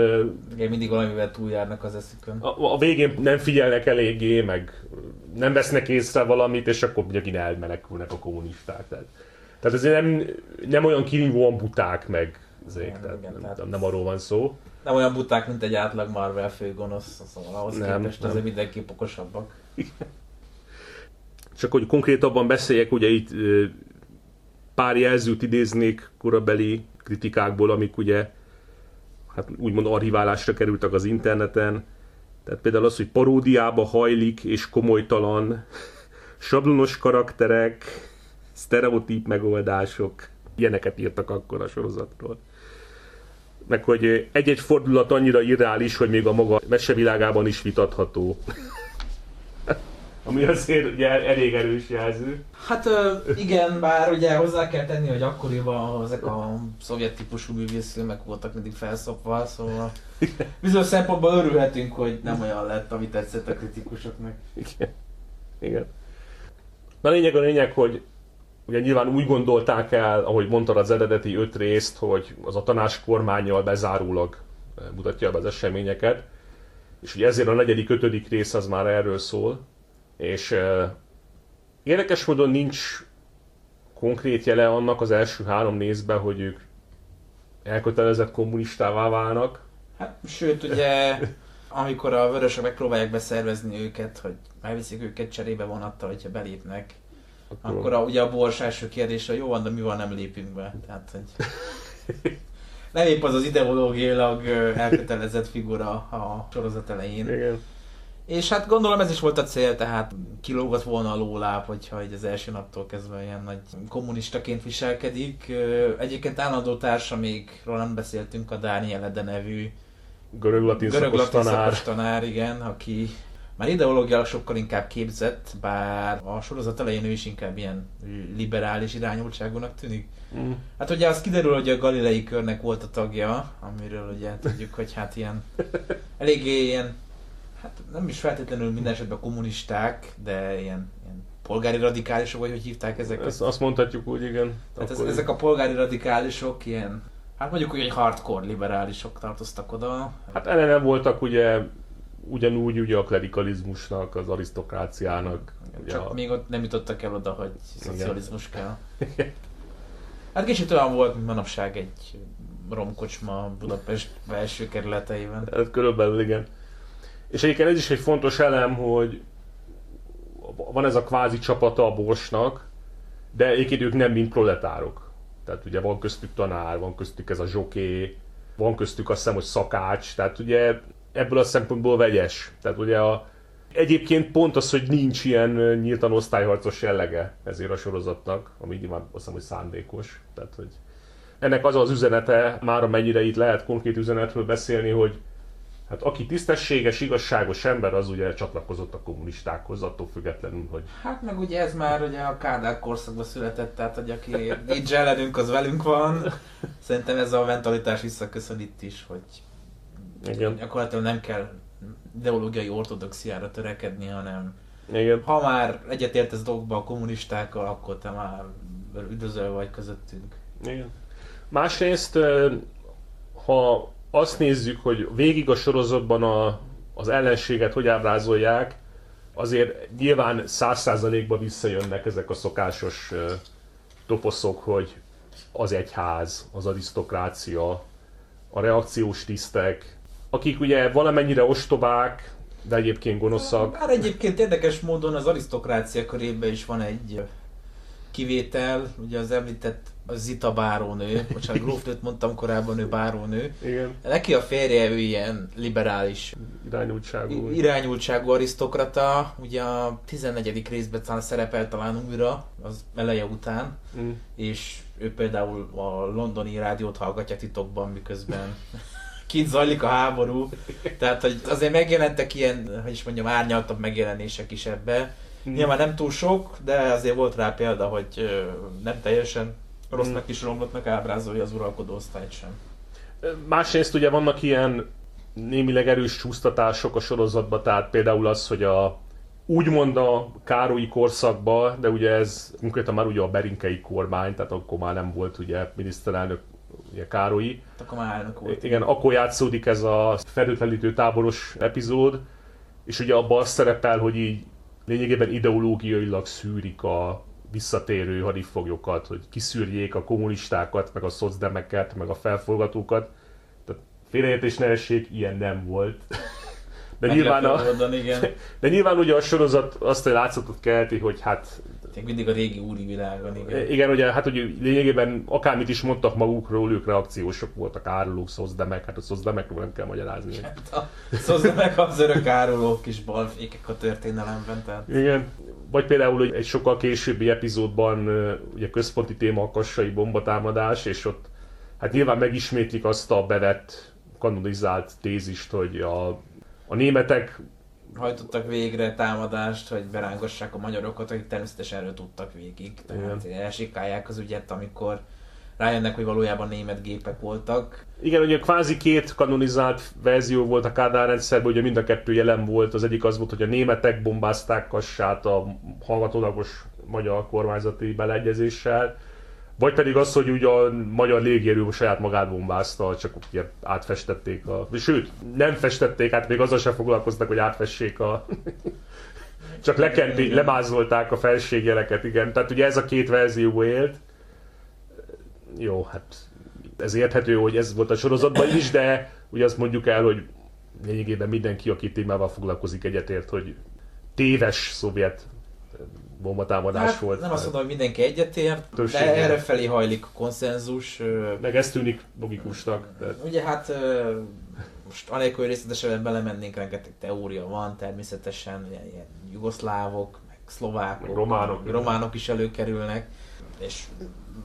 Igen, mindig valamivel túljárnak az eszükön. a, a végén nem figyelnek eléggé, meg nem vesznek észre valamit, és akkor megint elmenekülnek a kommunisták. Tehát, tehát ezért nem, nem olyan kirívóan buták meg, ezek, Igen, tehát, igen, nem, tehát- nem arról van szó. Nem olyan buták, mint egy átlag Marvel főgonosz, szóval ahhoz Nem, képest nem. azért mindenképp okosabbak. Csak hogy konkrétabban beszéljek, ugye itt pár jelzőt idéznék korabeli kritikákból, amik ugye hát úgymond archiválásra kerültek az interneten. Tehát például az, hogy paródiába hajlik és komolytalan, sablonos karakterek, sztereotíp megoldások, ilyeneket írtak akkor a sorozatról. Meg hogy egy-egy fordulat annyira irreális, hogy még a maga mesevilágában is vitatható. Ami azért ugye elég erős jelző. Hát igen, bár ugye hozzá kell tenni, hogy akkoriban ezek a szovjet típusú művészfilmek voltak mindig felszopva, szóval bizonyos szempontból örülhetünk, hogy nem olyan lett, ami tetszett a kritikusoknak. Igen. Igen. Na lényeg a lényeg, hogy ugye nyilván úgy gondolták el, ahogy mondtad az eredeti öt részt, hogy az a tanács kormányjal bezárólag eh, mutatja be az eseményeket, és ugye ezért a negyedik, ötödik rész az már erről szól, és uh, érdekes módon nincs konkrét jele annak az első három részben, hogy ők elkötelezett kommunistává válnak. Hát sőt ugye, amikor a vörösök megpróbálják beszervezni őket, hogy elviszik őket cserébe vonattal, hogyha belépnek, akkor a, ugye a bors első kérdése, jó van, de mi van, nem lépünk be. Tehát, hogy nem épp az az ideológiailag elkötelezett figura a sorozat elején. Igen. És hát gondolom ez is volt a cél, tehát kilógott volna a lóláp, hogyha így az első naptól kezdve ilyen nagy kommunistaként viselkedik. Egyébként állandó társa még, nem beszéltünk, a Dániel Ede nevű Görög-latin görög tanár. tanár, igen, aki már ideológiailag sokkal inkább képzett, bár a sorozat elején ő is inkább ilyen liberális irányultságúnak tűnik. Mm. Hát ugye az kiderül, hogy a Galilei körnek volt a tagja, amiről ugye tudjuk, hogy hát ilyen eléggé ilyen, hát nem is feltétlenül minden esetben kommunisták, de ilyen, ilyen polgári radikálisok, vagy hogy hívták ezeket. Ezt, azt mondhatjuk úgy, igen. Tehát ez, ezek a polgári radikálisok ilyen, hát mondjuk úgy, hogy hardcore liberálisok tartoztak oda. Hát ellene voltak ugye ugyanúgy ugye a klerikalizmusnak, az arisztokráciának. Ugye Csak a, még ott nem jutottak el oda, hogy szocializmus kell. Hát kicsit olyan volt, mint manapság egy romkocsma Budapest belső kerületeiben. Ez körülbelül igen. És egyébként ez is egy fontos elem, hogy van ez a kvázi csapata a Borsnak, de egyébként ők nem mind proletárok. Tehát ugye van köztük tanár, van köztük ez a zsoké, van köztük azt hiszem, hogy szakács, tehát ugye ebből a szempontból vegyes. Tehát ugye a, Egyébként pont az, hogy nincs ilyen nyíltan osztályharcos jellege ezért a sorozatnak, ami nyilván azt hiszem, hogy szándékos. Tehát, hogy ennek az az üzenete, már amennyire itt lehet konkrét üzenetről beszélni, hogy Hát aki tisztességes, igazságos ember, az ugye csatlakozott a kommunistákhoz, attól függetlenül, hogy... Hát meg ugye ez már ugye a Kádár korszakban született, tehát hogy aki nincs ellenünk, az velünk van. Szerintem ez a mentalitás visszaköszön itt is, hogy Igen. gyakorlatilag nem kell ideológiai ortodoxiára törekedni, hanem Igen. ha már egyetértesz dolgokba a kommunistákkal, akkor te már üdvözöl vagy közöttünk. Igen. Másrészt, ha azt nézzük, hogy végig a sorozatban a, az ellenséget hogy ábrázolják, azért nyilván száz százalékban visszajönnek ezek a szokásos toposzok, hogy az egyház, az arisztokrácia, a reakciós tisztek, akik ugye valamennyire ostobák, de egyébként gonoszak. Bár egyébként érdekes módon az arisztokrácia körében is van egy kivétel, ugye az említett a Zita bárónő, bocsánat, grófnőt mondtam korábban, ő bárónő. Igen. Neki a férje, ő ilyen liberális irányultságú, irányultságú arisztokrata, ugye a 14. részben talán szerepel talán újra, az eleje után, mm. és ő például a londoni rádiót hallgatja titokban, miközben kint zajlik a háború. Tehát, hogy azért megjelentek ilyen, hogy is mondjam, árnyaltabb megjelenések is ebbe. Mm. Nyilván nem túl sok, de azért volt rá példa, hogy nem teljesen rossznak mm. is romlottnak ábrázolja az uralkodó osztályt sem. Másrészt ugye vannak ilyen némileg erős csúsztatások a sorozatban, tehát például az, hogy a úgymond a Károlyi korszakban, de ugye ez konkrétan már ugye a Berinkei kormány, tehát akkor már nem volt ugye miniszterelnök ugye Károlyi. Akkor már elnök volt. Igen, akkor játszódik ez a ferőtlenítő táboros epizód, és ugye abban az szerepel, hogy így lényegében ideológiailag szűrik a visszatérő hadifoglyokat, hogy kiszűrjék a kommunistákat, meg a szocdemeket, meg a felforgatókat. Tehát félreértés ne essék, ilyen nem volt. De nyilván, a, mondan, igen. de nyilván ugye a sorozat azt a látszatot kelti, hogy hát még mindig a régi úri világon, igen. Igen, ugye, hát hogy lényegében akármit is mondtak magukról, ők reakciósok voltak, árulók, szozdemek, hát a szozdemekről nem kell magyarázni. Hát a szozdemek az örök árulók kis balfékek a történelemben, tehát... Igen. Vagy például egy sokkal későbbi epizódban ugye központi téma a kassai bombatámadás, és ott hát nyilván megismétlik azt a bevett kanonizált tézist, hogy a, a németek hajtottak végre támadást, hogy berángassák a magyarokat, akik természetesen erről tudtak végig. Tehát Igen. elsikálják az ügyet, amikor rájönnek, hogy valójában német gépek voltak. Igen, ugye kvázi két kanonizált verzió volt a Kádár rendszerben, ugye mind a kettő jelen volt. Az egyik az volt, hogy a németek bombázták Kassát a hallgatólagos magyar kormányzati beleegyezéssel, vagy pedig az, hogy ugye a magyar légierő saját magát bombázta, csak ugye átfestették a... Sőt, nem festették át, még azzal sem foglalkoztak, hogy átfessék a... csak lekenti, lemázolták a felségjeleket, igen. Tehát ugye ez a két verzió élt. Jó, hát ez érthető, hogy ez volt a sorozatban is, de ugye azt mondjuk el, hogy lényegében mindenki, aki témával foglalkozik, egyetért, hogy téves szovjet bombatámadás hát, volt. Nem azt mondom, hogy mindenki egyetért, de erre felé hajlik a konszenzus. Meg ez tűnik logikusnak. De... Ugye hát most anélkül, hogy részletesen belemennénk, rengeteg teória van, természetesen ilyen, ilyen jugoszlávok, meg szlovákok, meg románok, meg románok is előkerülnek, és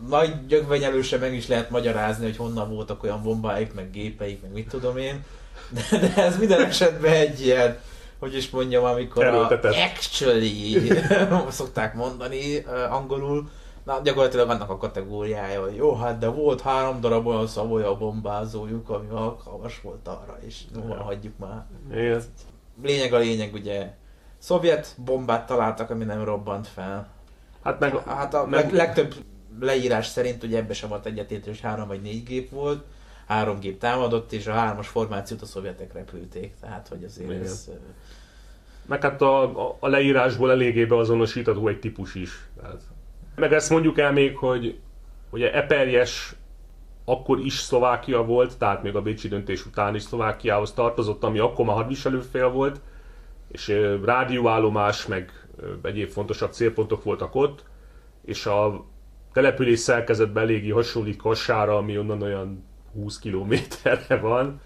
nagy gyögvenyelősen meg is lehet magyarázni, hogy honnan voltak olyan bombáik, meg gépeik, meg mit tudom én, de, de ez minden esetben egy ilyen hogy is mondjam, amikor a actually szokták mondani angolul, Na, gyakorlatilag annak a kategóriája, hogy jó, hát de volt három darab olyan szavolyا bombázójuk, ami alkalmas volt arra, és ja. hagyjuk már. Igen. Lényeg a lényeg, ugye, szovjet bombát találtak, ami nem robbant fel. Hát meg... Hát a meg... legtöbb leírás szerint ugye ebbe sem volt egyetértés, három vagy négy gép volt, három gép támadott, és a hármas formációt a szovjetek repülték, tehát hogy azért Igen. ez meg hát a, a, leírásból eléggé beazonosítható egy típus is. Tehát. Meg ezt mondjuk el még, hogy ugye Eperjes akkor is Szlovákia volt, tehát még a Bécsi döntés után is Szlovákiához tartozott, ami akkor már hadviselőfél volt, és rádióállomás, meg egyéb fontosabb célpontok voltak ott, és a település szerkezetben eléggé hasonlít Kassára, ami onnan olyan 20 kilométerre van.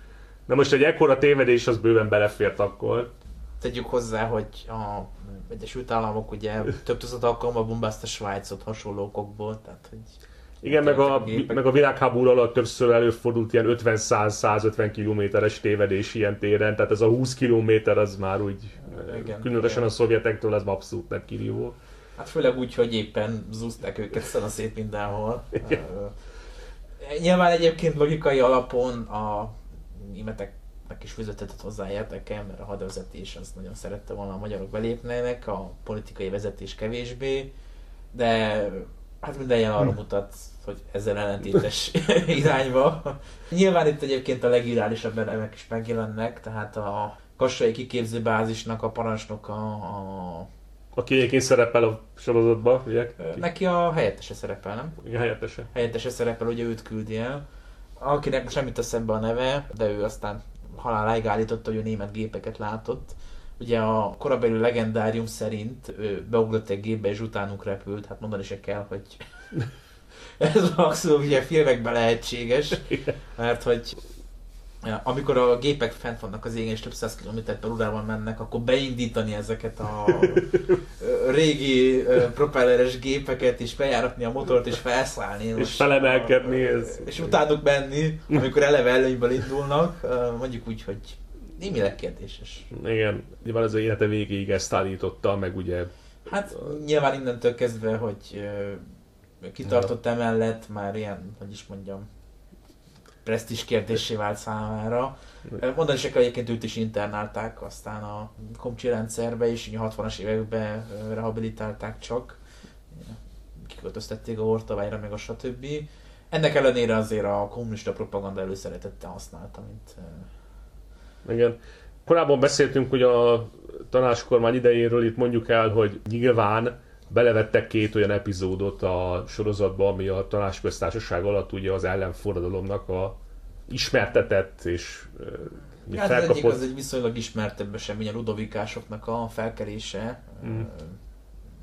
Na most egy ekkora tévedés az bőven belefért akkor. Tegyük hozzá, hogy a Egyesült Államok ugye több tucat alkalommal bombázta Svájcot hasonló okokból, tehát hogy igen, meg a, meg a világháború alatt többször előfordult ilyen 50-100-150 kilométeres tévedés ilyen téren, tehát ez a 20 kilométer az már úgy, igen, különösen igen. a szovjetektől ez abszolút nem kirívó. Hát főleg úgy, hogy éppen zúzták őket szét mindenhol. Nyilván egyébként logikai alapon a németeknek is fizetett hozzá érdeke, mert a hadvezetés az nagyon szerette volna a magyarok belépnének, a politikai vezetés kevésbé, de Hát minden jel arra hm. mutat, hogy ezzel ellentétes irányba. Nyilván itt egyébként a legirálisabb elemek is megjelennek, tehát a kassai kiképzőbázisnak a parancsnoka a aki egyébként szerepel a sorozatban, ugye? Neki a helyettese szerepel, nem? Igen, helyettese. Helyettese szerepel, ugye őt küldi el. Akinek most nem jut eszembe a neve, de ő aztán haláláig állította, hogy ő német gépeket látott. Ugye a korabeli legendárium szerint ő beugrott egy gépbe és utánuk repült, hát mondani se kell, hogy ez maximum ugye filmekben lehetséges, mert hogy amikor a gépek fent vannak az égen és több száz kilométer per órával mennek, akkor beindítani ezeket a régi propelleres gépeket, és bejáratni a motort, és felszállni. És felemelkedni. Ez... És utánuk menni, amikor eleve előnyből indulnak, mondjuk úgy, hogy némileg kérdéses. Igen, nyilván az élete végéig ezt állította, meg ugye... Hát nyilván innentől kezdve, hogy kitartott emellett, már ilyen, hogy is mondjam, presztis kérdésé vált számára. Mondani se kell, egyébként őt is internálták, aztán a komcsi rendszerbe, és a 60-as években rehabilitálták csak. Kiköltöztették a Hortaványra, meg a stb. Ennek ellenére azért a kommunista propaganda előszeretette használta, mint igen. Korábban beszéltünk, hogy a tanácskormány idejéről itt mondjuk el, hogy nyilván belevettek két olyan epizódot a sorozatba, ami a tanácsköztársaság alatt ugye az ellenforradalomnak a ismertetett és uh, hát felkapott... az egy viszonylag ismertebb esemény, a ludovikásoknak a felkerése. Mm.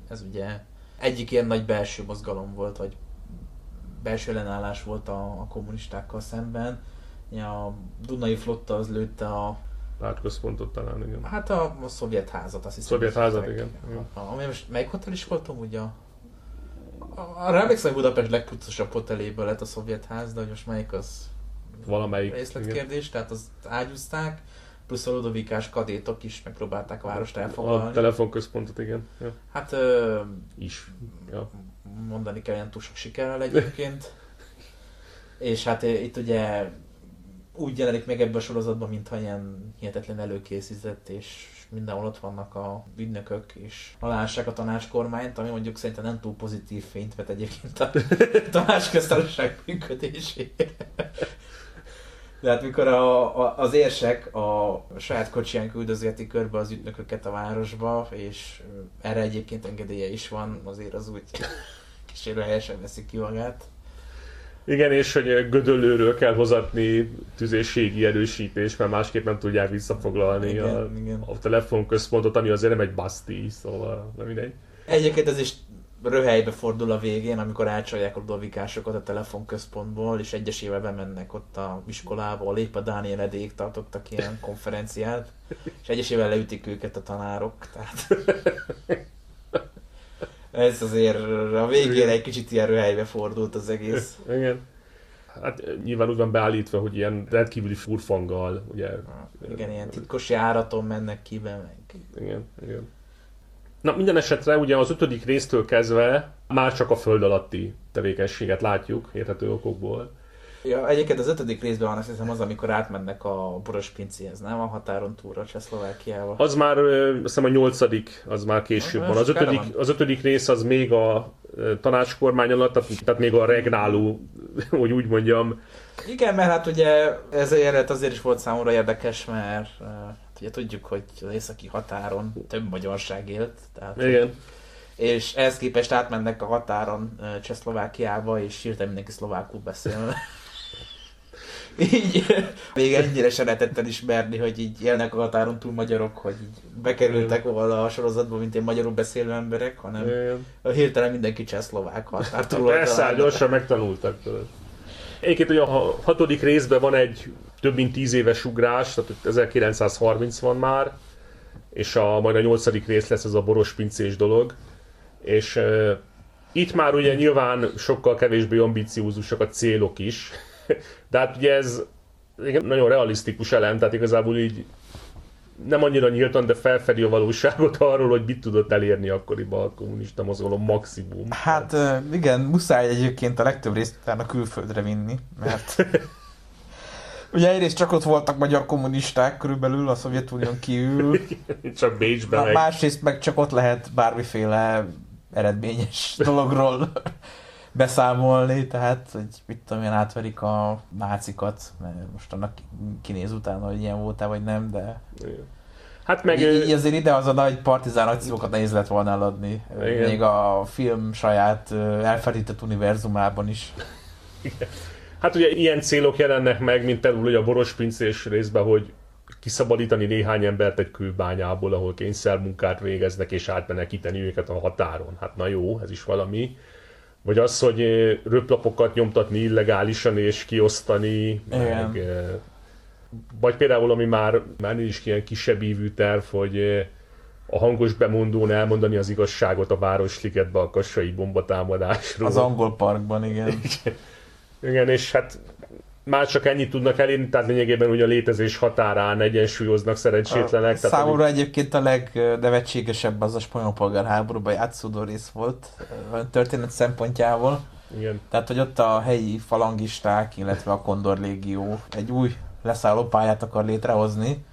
Ez ugye egyik ilyen nagy belső mozgalom volt, vagy belső ellenállás volt a, a kommunistákkal szemben a Dunai flotta az lőtte a pártközpontot talán, igen. Hát a, a szovjet házat, azt hiszem. Szovjet házat, igen. igen. Ami most, melyik hotel is voltam, ugye? A, arra emlékszem, hogy Budapest legpucosabb hoteléből lett a szovjet ház, de hogy most melyik az valamelyik részletkérdés, igen. tehát azt ágyúzták, plusz a ludovikás kadétok is megpróbálták a várost elfoglalni. A telefonközpontot, igen. Ja. Hát ö, is. Ja. mondani kell, ilyen túl sok sikerrel egyébként. És hát itt ugye úgy jelenik meg ebben a sorozatban, mintha ilyen hihetetlen előkészített, és mindenhol ott vannak a ügynökök, és alássák a tanácskormányt, ami mondjuk szerintem nem túl pozitív fényt vet egyébként a tanácsköztársaság működésére. De hát mikor a, a, az érsek a saját kocsiján küldözgeti körbe az ügynököket a városba, és erre egyébként engedélye is van, azért az úgy kísérő helyesen veszik ki magát. Igen, és hogy gödöllőről kell hozatni tüzéségi erősítés, mert másképp nem tudják visszafoglalni igen, a, igen. a telefonközpontot, ami azért nem egy baszti, szóval nem mindegy. Egyébként ez is röhelybe fordul a végén, amikor elcsalják a dovikásokat a telefonközpontból, és egyesével bemennek ott a iskolába, a Dániel Edék tartottak ilyen konferenciát, és egyesével leütik őket a tanárok. Tehát ez azért a végére egy kicsit ilyen röhelybe fordult az egész. Igen. Hát nyilván úgy van beállítva, hogy ilyen rendkívüli furfanggal, ugye. Igen, ilyen titkos járaton mennek ki be, meg. Igen, igen. Na minden esetre ugye az ötödik résztől kezdve már csak a föld alatti tevékenységet látjuk, érthető okokból. Ja, egyébként az ötödik részben van azt hiszem az, amikor átmennek a boros pincéhez, nem? A határon túlra Csehszlovákiába. Az már, azt hiszem a nyolcadik, az már később van. Az ötödik, az ötödik rész az még a tanácskormány alatt, tehát még a regnáló, hogy úgy mondjam. Igen, mert hát ugye ez azért is volt számomra érdekes, mert hát ugye tudjuk, hogy az északi határon több magyarság élt. Tehát, Igen. És ehhez képest átmennek a határon Csehszlovákiába, és hirtelen mindenki szlovákul beszél. Így még ennyire se lehetett elismerni, hogy így élnek a határon túl magyarok, hogy így bekerültek volna a sorozatba, mint én magyarul beszélő emberek, hanem a hirtelen mindenki csehszlovák határtúl. Persze, hát gyorsan megtanultak. Egyébként ugye a hatodik részben van egy több mint tíz éves ugrás, tehát 1930 van már, és a, majd a nyolcadik rész lesz ez a boros pincés dolog. És uh, itt már ugye nyilván sokkal kevésbé ambiciózusak a célok is, de hát ugye ez nagyon realisztikus elem, tehát igazából így nem annyira nyíltan, de felfedi a valóságot arról, hogy mit tudott elérni akkoriban a kommunista mozgalom maximum. Hát igen, muszáj egyébként a legtöbb részt a külföldre vinni, mert Ugye egyrészt csak ott voltak magyar kommunisták körülbelül a Szovjetunión kívül. csak Bécsben. meg. Másrészt meg csak ott lehet bármiféle eredményes dologról beszámolni, tehát, hogy mit tudom én, átverik a nácikat, mert most annak kinéz utána, hogy ilyen voltál, vagy nem, de... Hát meg... Így, így azért ide az a nagy partizán akciókat nehéz lett volna eladni. Igen. Még a film saját elfelített univerzumában is. Igen. Hát ugye ilyen célok jelennek meg, mint például ugye a boros pincés részben, hogy kiszabadítani néhány embert egy kőbányából, ahol kényszermunkát végeznek, és átmenekíteni őket a határon. Hát na jó, ez is valami. Vagy az, hogy röplapokat nyomtatni illegálisan és kiosztani, Igen. meg, vagy például, ami már, már is ilyen kisebb ívű terv, hogy a hangos bemondón elmondani az igazságot a Városligetbe a kassai bombatámadásról. Az angol parkban, igen. igen. Igen, és hát már csak ennyit tudnak elérni, tehát lényegében ugye a létezés határán egyensúlyoznak szerencsétlenek. A, számomra a... egyébként a legnevetségesebb az a spanyol polgárháborúban játszódó rész volt történet szempontjából. Igen. Tehát, hogy ott a helyi falangisták, illetve a Kondor Légió egy új leszállópályát akar létrehozni.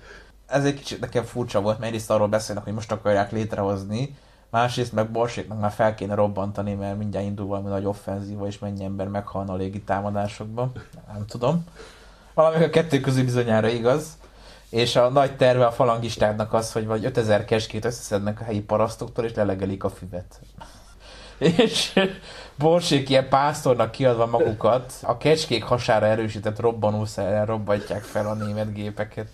Ez egy kicsit nekem furcsa volt, mert egyrészt arról beszélnek, hogy most akarják létrehozni, Másrészt meg Borséknak már fel kéne robbantani, mert mindjárt indul valami nagy offenzíva, és mennyi ember meghalna a légi támadásokban. Nem tudom. Valami a kettő közül bizonyára igaz. És a nagy terve a falangistáknak az, hogy vagy 5000 keskét összeszednek a helyi parasztoktól, és lelegelik a füvet. és Borsék ilyen pásztornak kiadva magukat, a kecskék hasára erősített robbanószerrel robbantják fel a német gépeket.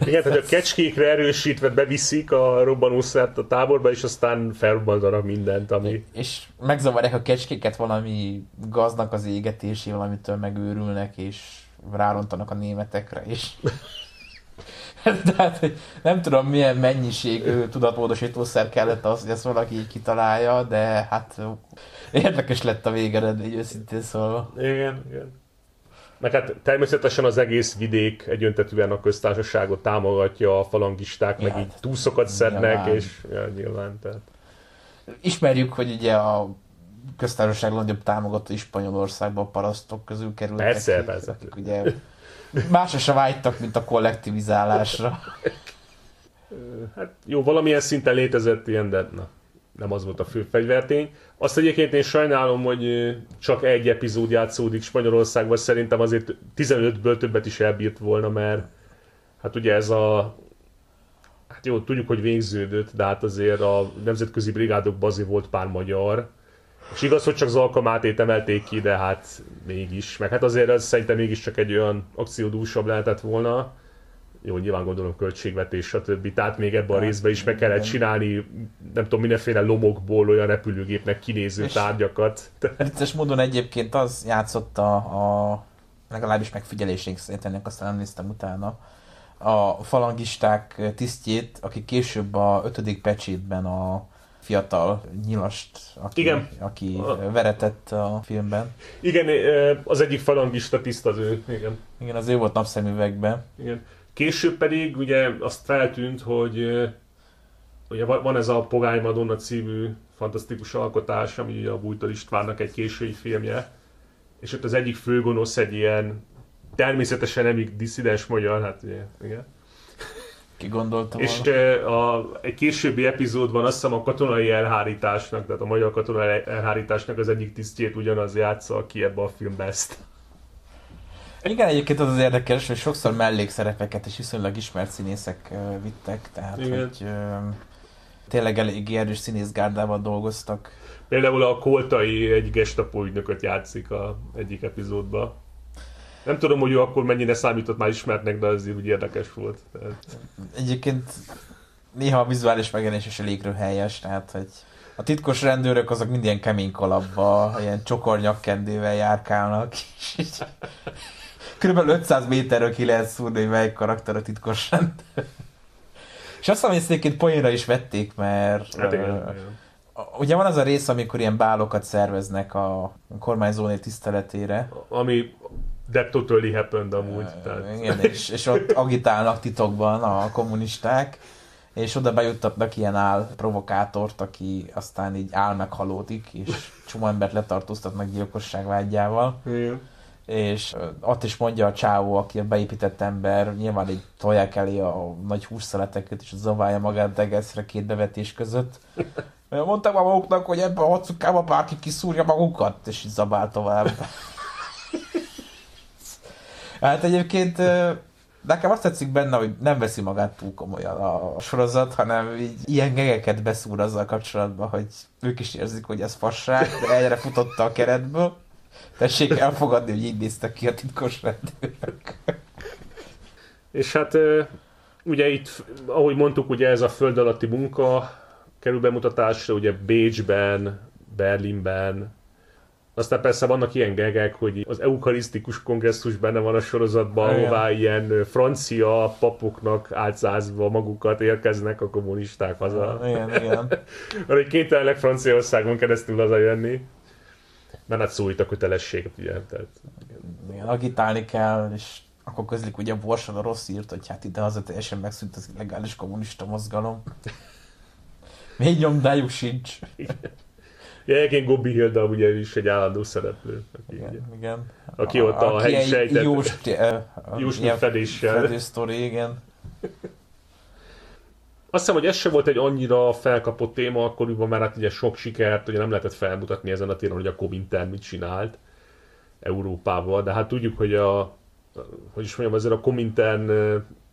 Igen, hogy a kecskékre erősítve beviszik a robbanószert a táborba, és aztán felrobbantanak mindent, ami... És megzavarják a kecskéket valami gaznak az égetésével, amitől megőrülnek, és rárontanak a németekre, és... Tehát, nem tudom, milyen mennyiségű tudatmódosítószer kellett az, hogy ezt valaki kitalálja, de hát érdekes lett a végeredmény, őszintén szólva. Igen, igen. Meg hát természetesen az egész vidék egyöntetűen a köztársaságot támogatja, a falangisták ja, meg így túszokat szednek, nyilván. és ja, nyilván, tehát... Ismerjük, hogy ugye a köztársaság nagyobb támogatói Spanyolországban a parasztok közül kerültek. Persze, ki, persze. Akik ugye másra se vágytak, mint a kollektivizálásra. Hát jó, valamilyen szinten létezett ilyen, de na, nem az volt a fő fegyvertény. Azt egyébként én sajnálom, hogy csak egy epizód játszódik Spanyolországban, szerintem azért 15-ből többet is elbírt volna, mert hát ugye ez a hát jó, tudjuk, hogy végződött, de hát azért a nemzetközi brigádokban azért volt pár magyar, és igaz, hogy csak az alkalmátét emelték ki, de hát mégis, meg hát azért az szerintem mégiscsak egy olyan akciódúsabb lehetett volna jó, nyilván gondolom költségvetés, stb. Tehát még ebben a hát, részben is meg kellett csinálni, nem tudom, mindenféle lomokból olyan repülőgépnek kinéző és tárgyakat. Vicces módon egyébként az játszott a, a legalábbis megfigyelésünk szerint, ennek aztán nem néztem utána, a falangisták tisztjét, aki később a ötödik pecsétben a fiatal nyilast, aki, Igen. aki veretett a filmben. Igen, az egyik falangista tiszt az ő. Igen. Igen, az ő volt napszemüvegben. Igen. Később pedig ugye azt feltűnt, hogy ugye van ez a Pogány Madonna című fantasztikus alkotás, ami ugye a Bújtor Istvánnak egy késői filmje, és ott az egyik főgonosz egy ilyen természetesen nem diszidens magyar, hát ugye, igen. Ki gondolta És a, egy későbbi epizódban azt hiszem a katonai elhárításnak, tehát a magyar katonai elhárításnak az egyik tisztjét ugyanaz játsza, aki ebbe a filmbe ezt igen, egyébként az az érdekes, hogy sokszor mellékszerepeket és viszonylag ismert színészek vittek, tehát Igen. hogy tényleg elég erős színészgárdával dolgoztak. Például a Koltai egy gestapo ügynököt játszik a egyik epizódban. Nem tudom, hogy ő akkor mennyire számított már ismertnek, de azért úgy érdekes volt. Tehát... Egyébként néha a vizuális megjelenés is elég röhelyes, tehát hogy a titkos rendőrök azok mind ilyen kemény kalapba, ilyen csokor nyakkendővel járkálnak, körülbelül 500 méterről ki lehet szúrni, hogy melyik karakter a titkos rendőr. És azt hiszem, hogy ezt poénra is vették, mert Hát igen, uh, igen. ugye van az a rész, amikor ilyen bálokat szerveznek a kormányzóné tiszteletére. Ami that totally happened amúgy. Tehát... Igen, és, és ott agitálnak titokban a kommunisták, és oda bejuttatnak ilyen áll provokátort, aki aztán így áll meghalódik, és csomó embert letartóztatnak gyilkosság vágyával. Igen. És ott is mondja a csávó, aki a beépített ember, nyilván így tolják elé a nagy hússzeleteket, és zaválja magát degeszre két bevetés között. Mondták már maguknak, hogy ebben a hocukába bárki kiszúrja magukat, és így zabál tovább. Hát egyébként nekem azt tetszik benne, hogy nem veszi magát túl komolyan a sorozat, hanem így ilyen gegeket beszúr azzal kapcsolatban, hogy ők is érzik, hogy ez fasság, de egyre futotta a keretből. Tessék elfogadni, hogy így néztek ki a titkos rendőrök. És hát ugye itt, ahogy mondtuk, ugye ez a föld alatti munka kerül bemutatásra, ugye Bécsben, Berlinben, aztán persze vannak ilyen gegek, hogy az eukarisztikus kongresszus benne van a sorozatban, Igen. ahová ilyen francia papoknak álcázva magukat érkeznek a kommunisták haza. Igen, igen. Mert hogy kénytelenek Franciaországon keresztül hazajönni. Mert hát szólít a kötelesség, ugye. Tehát, igen. Agitálni kell, és akkor közlik ugye a Borsan a rossz írt, hogy hát ide haza teljesen megszűnt az illegális kommunista mozgalom. Még nyomdájuk sincs. Ja, egyébként Gobbi Hilda ugye is egy állandó szereplő. Aki, ugye, Igen, igen. Aki ott a helyi egy sejtet- Jós, Jósnyi ilyen fedéssel. Fedő sztori, igen. Azt hiszem, hogy ez sem volt egy annyira felkapott téma akkoriban, mert hát ugye sok sikert ugye nem lehetett felmutatni ezen a téren, hogy a Comintern mit csinált Európával, de hát tudjuk, hogy a hogy is mondjam, azért a Comintern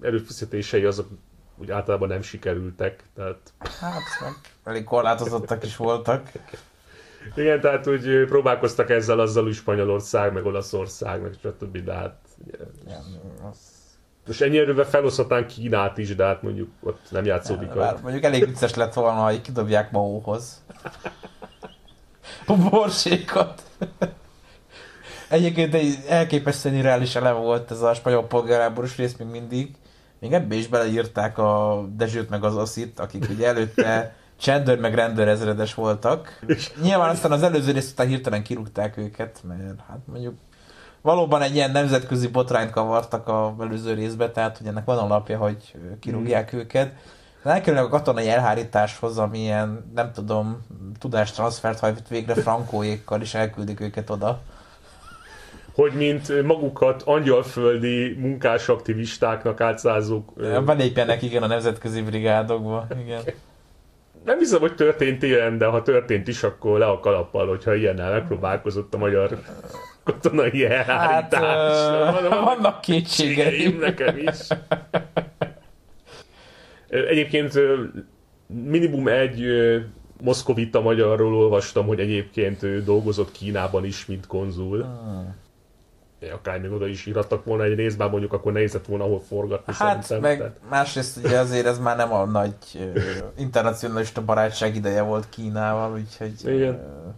erőfeszítései azok úgy általában nem sikerültek, tehát Hát, elég korlátozottak is voltak. igen, tehát úgy próbálkoztak ezzel, azzal is Spanyolország, meg Olaszország, meg stb. De hát ugye, Igen, az... most ennyi erővel feloszthatnánk Kínát is, de hát mondjuk ott nem játszódik. Bár a... mondjuk elég vicces lett volna, ha így kidobják Maóhoz. A borsékat. Egyébként egy elképesztően irreális elem volt ez a spanyol polgárháborús rész még mindig. Még ebbe is beleírták a Dezsőt meg az Oszit, akik ugye előtte csendőr meg rendőr ezredes voltak. Nyilván aztán az előző részt után hirtelen kirúgták őket, mert hát mondjuk valóban egy ilyen nemzetközi botrányt kavartak a előző részbe, tehát hogy ennek van alapja, hogy kirúgják őket. De elkerülnek a katonai elhárításhoz, amilyen, nem tudom, tudástranszfert hajt végre frankóékkal, és elküldik őket oda. hogy mint magukat angyalföldi munkásaktivistáknak átszázók. Belépjenek igen a nemzetközi brigádokba. Igen. Nem hiszem, hogy történt ilyen, de ha történt is, akkor le a kalappal, hogyha ilyennel megpróbálkozott a magyar katonai Hát, elhárítás. ö, vannak kétségeim. nekem is. Egyébként minimum egy moszkovita magyarról olvastam, hogy egyébként ő dolgozott Kínában is, mint konzul. Hmm. Akár még oda is írhattak volna egy részben, mondjuk akkor nehéz lett volna ahol forgatni Hát, szerintem. meg Tehát- másrészt ugye azért ez már nem a nagy ö, internacionalista barátság ideje volt Kínával, úgyhogy... Igen. ö,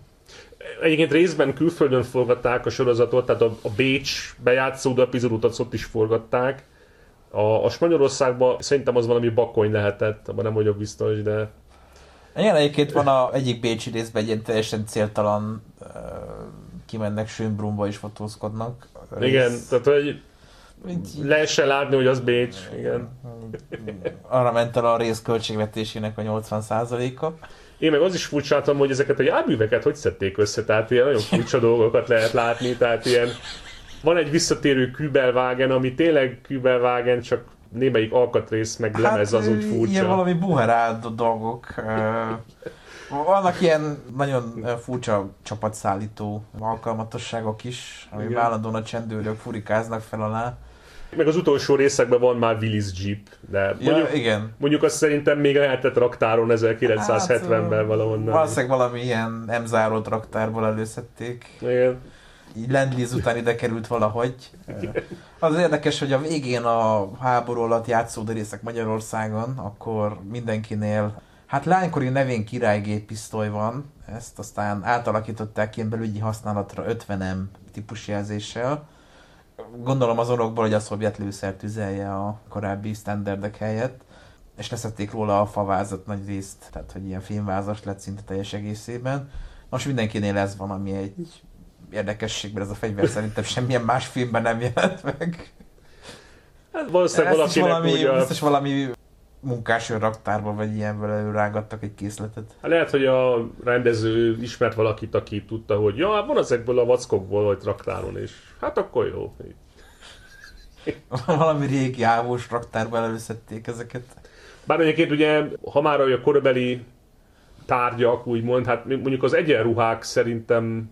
Egyébként részben külföldön forgatták a sorozatot, tehát a, a Bécs bejátszódó epizódot ott is forgatták. A, a Spanyolországban szerintem az valami bakony lehetett, abban nem vagyok biztos, de Igen, egyébként van a egyik Bécsi részben egy ilyen teljesen céltalan ö, kimennek Schönbrunba és fotózkodnak. igen, Ez- tehát hogy lehessen látni, hogy az Bécs, igen. Arra ment el a rész költségvetésének a 80%-a. Én meg az is furcsáltam, hogy ezeket a járműveket hogy szedték össze, tehát ilyen nagyon furcsa dolgokat lehet látni, tehát ilyen van egy visszatérő Kübelvágen, ami tényleg Kübelvágen, csak némelyik alkatrész meg lemez az úgy Ilyen furcsa. valami buherált dolgok. Vannak ilyen nagyon furcsa csapatszállító alkalmatosságok is, ami állandóan a csendőrök furikáznak fel alá. Meg az utolsó részekben van már Willis Jeep, de Ja, mondjuk, igen. mondjuk azt szerintem még lehetett raktáron 1970-ben Hát, ö, valahonnan. Valószínűleg valami ilyen M-zárót raktárból előszedték. Igen. így Lendliz után ide került valahogy. Az érdekes, hogy a végén a háború alatt játszódó részek Magyarországon, akkor mindenkinél Hát lánykori nevén királygéppisztoly van, ezt aztán átalakították ilyen belügyi használatra 50M típus jelzéssel. Gondolom az orokból, hogy a szovjet lőszer tüzelje a korábbi standardek helyett, és leszették róla a favázat nagy részt, tehát hogy ilyen filmvázas lett szinte teljes egészében. Most mindenkinél ez van, ami egy érdekesség, mert ez a fegyver szerintem semmilyen más filmben nem jelent meg. Hát valószínűleg is valakinek valami, úgy a... biztos valami munkás raktárba, vagy ilyenből előrángattak egy készletet. Hát lehet, hogy a rendező ismert valakit, aki tudta, hogy ja, hát van ezekből a vackokból, vagy raktáron, és hát akkor jó. valami régi ávós raktárba előszedték ezeket. Bár egyébként ugye, ha már a korabeli tárgyak, úgymond, hát mondjuk az egyenruhák szerintem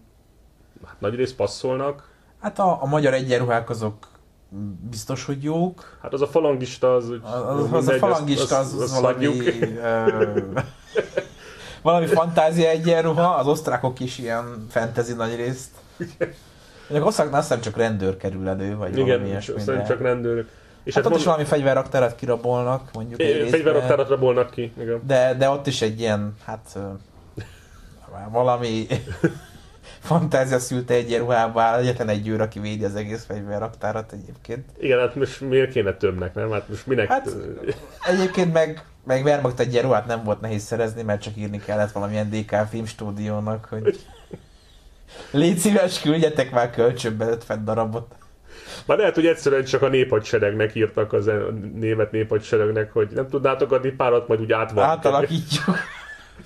hát nagy rész passzolnak. Hát a, a magyar egyenruhák azok biztos, hogy jók. Hát az a falangista az... Az, az, az a falangista az, az, az, az valami... Ö, valami fantázia egyenruha, az osztrákok is ilyen fantasy nagy részt. Mondjuk osztráknál azt hiszem csak rendőr kerül elő, vagy Igen, valami ilyesmi. Igen, csak rendőrök. És hát, hát ott mond... is valami fegyverraktárat kirabolnak, mondjuk egy Fegyverraktárat rabolnak ki, igen. De, de ott is egy ilyen, hát valami fantázia szülte egy ruhába egyetlen egy őr, aki védi az egész fegyverraktárat egyébként. Igen, hát most miért kéne többnek, nem? Hát most minek... Hát, egyébként meg, meg Wehrmacht egy ruhát nem volt nehéz szerezni, mert csak írni kellett valamilyen DK filmstúdiónak, hogy légy szíves, küldjetek már kölcsönbe 50 darabot. Már lehet, hogy egyszerűen csak a néphadseregnek írtak az német néphadseregnek, hogy nem tudnátok adni párat, majd úgy átvarni. Átalakítjuk.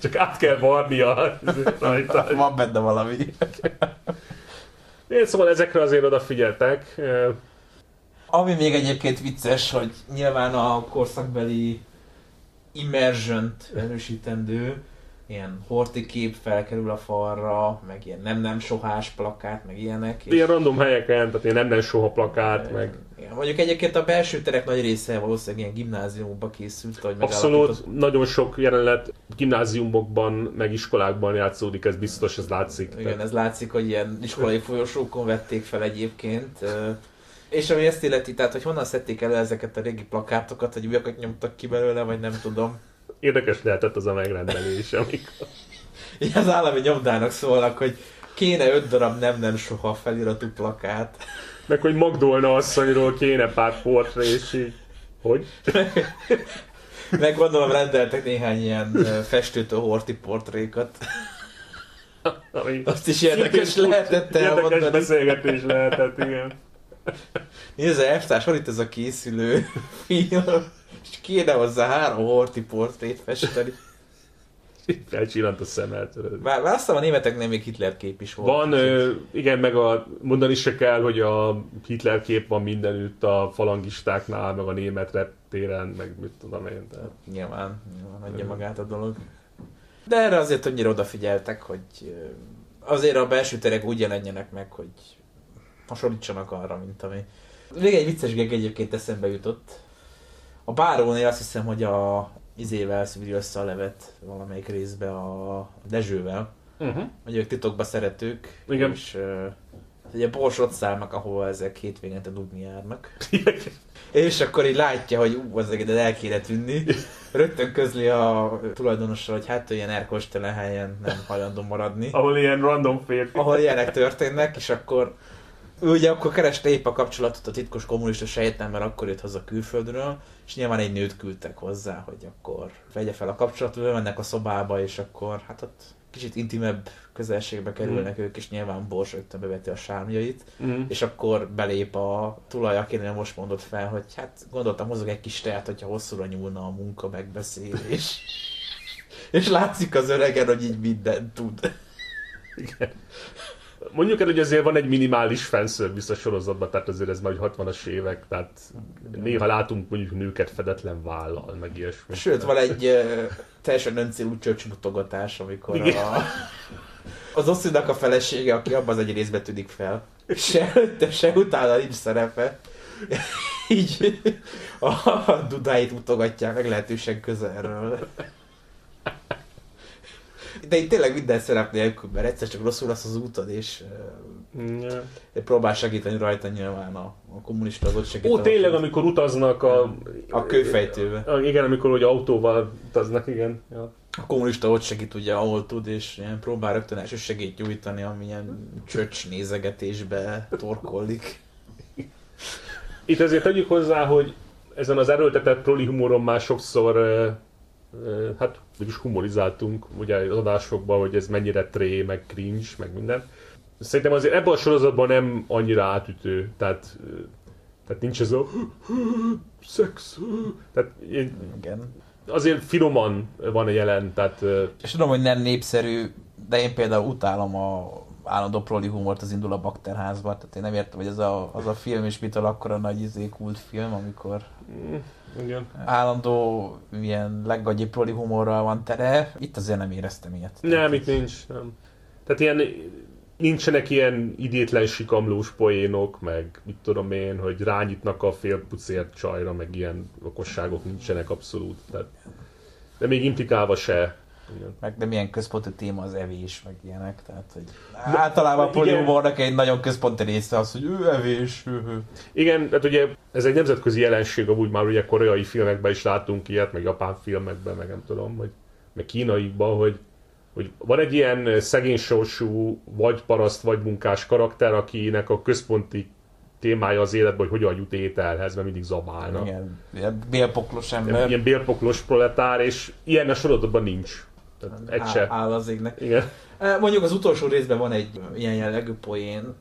Csak át kell varnia rajta. Van benne valami. Én szóval ezekre azért odafigyeltek. Ami még egyébként vicces, hogy nyilván a korszakbeli immersion-t erősítendő, ilyen horti kép felkerül a falra, meg ilyen nem-nem sohás plakát, meg ilyenek. És... Ilyen random helyeken, tehát ilyen nem-nem soha plakát, meg... Igen, mondjuk egyébként a belső terek nagy része valószínűleg ilyen gimnáziumokba készült, hogy Abszolút, nagyon sok jelenet gimnáziumokban, meg iskolákban játszódik, ez biztos, ez látszik. Igen, tehát... ez látszik, hogy ilyen iskolai folyosókon vették fel egyébként. És ami ezt illeti, tehát hogy honnan szedték elő ezeket a régi plakátokat, hogy újakat nyomtak ki belőle, vagy nem tudom érdekes lehetett az a megrendelés, amikor... Igen, az állami nyomdának szólnak, hogy kéne öt darab nem-nem soha feliratú plakát. Meg hogy Magdolna asszonyról kéne pár portré, és így... Hogy? Meg gondolom rendeltek néhány ilyen festőtől horti portrékat. Ami Azt is érdekes lehetett elmondani. Érdekes beszélgetés lehetett, igen. Nézd, elvtárs, hol itt ez a készülő film? és kéne hozzá három horti portrét festeni. Felcsillant a szemet. Bár, bár azt a németeknél még Hitler kép is volt. Van, ö, igen, meg a, mondani se kell, hogy a Hitler kép van mindenütt a falangistáknál, meg a német reptéren, meg mit tudom én. Tehát. Nyilván, nyilván adja magát a dolog. De erre azért többnyire odafigyeltek, hogy azért a belső terek úgy jelenjenek meg, hogy hasonlítsanak arra, mint ami. Még egy vicces geg egyébként eszembe jutott a bárónél azt hiszem, hogy a izével szűri össze a levet valamelyik részbe a Dezsővel. Uh-huh. Hogy ők titokba szeretők. Igen. És uh, ugye borsot szállnak, ahol ezek hétvégente dugni járnak. és akkor így látja, hogy ú, az de el kéne tűnni. Rögtön közli a tulajdonosra, hogy hát ilyen erkostelen helyen nem hajlandó maradni. ahol ilyen random férfi. Ahol ilyenek történnek, és akkor ő ugye akkor kereste épp a kapcsolatot a titkos kommunista sejten, mert akkor jött haza külföldről, és nyilván egy nőt küldtek hozzá, hogy akkor vegye fel a kapcsolatot, mennek a szobába, és akkor hát ott kicsit intimebb közelségbe kerülnek mm. ők, és nyilván Bors rögtön beveti a sármjait, mm. és akkor belép a tulaj, akinél most mondott fel, hogy hát gondoltam hozok egy kis teát, hogyha hosszúra nyúlna a munka megbeszélés. és látszik az öregen, hogy így mindent tud. Igen. Mondjuk el, hogy azért van egy minimális fanservice a sorozatban, tehát azért ez már 60-as évek, tehát néha látunk mondjuk nőket fedetlen vállal, meg ilyesmi. Sőt, van egy uh, teljesen öncélú csöcsmutogatás, amikor Igen. a, az Osszinak a felesége, aki abban az egy részben tűnik fel, se előtte, se utána nincs szerepe, így a, dudáit mutogatják meglehetősen közelről. De itt tényleg minden szerep nélkül, mert egyszer csak rosszul lesz az útod, és Ja. Próbál segíteni rajta nyilván a, a kommunista az ott segít. Ó, tényleg, amikor utaznak a... A kőfejtőbe. A, igen, amikor hogy autóval utaznak, igen. Ja. A kommunista ott segít ugye, ahol tud, és ilyen próbál rögtön első segít nyújtani, amilyen csöcs nézegetésbe torkollik. Itt azért tegyük hozzá, hogy ezen az erőltetett proli humoron már sokszor hát is humorizáltunk ugye az adásokban, hogy ez mennyire tré, meg cringe, meg minden. Szerintem azért ebben a sorozatban nem annyira átütő, tehát, tehát nincs ez a szex, tehát Igen. azért finoman van a jelen, tehát És tudom, hogy nem népszerű, de én például utálom a állandó proli humort az indul a bakterházba, tehát én nem értem, hogy ez a, az a film is mitől akkora nagy izé film, amikor mm, igen. állandó ilyen leggagyi proli humorral van tele. Itt azért nem éreztem ilyet. Nem, itt nincs. Nem. Tehát ilyen nincsenek ilyen idétlen sikamlós poénok, meg mit tudom én, hogy rányitnak a félpucért csajra, meg ilyen okosságok nincsenek abszolút. Tehát, de még implikálva se. Meg de milyen központi téma az evés, meg ilyenek, tehát hogy általában a polihumornak egy nagyon központi része az, hogy ő evés. Ő, ő. Igen, tehát ugye ez egy nemzetközi jelenség, amúgy már ugye koreai filmekben is látunk ilyet, meg japán filmekben, meg nem tudom, vagy meg kínaiban, hogy, hogy van egy ilyen szegény sorsú, vagy paraszt, vagy munkás karakter, akinek a központi témája az életben, hogy hogyan jut ételhez, mert mindig zabálnak. Igen, ilyen bélpoklos ember. Ilyen bélpoklos proletár, és ilyen a sorozatban nincs. Tehát egy se. Áll az égnek. Igen. Mondjuk az utolsó részben van egy ilyen jellegű poén,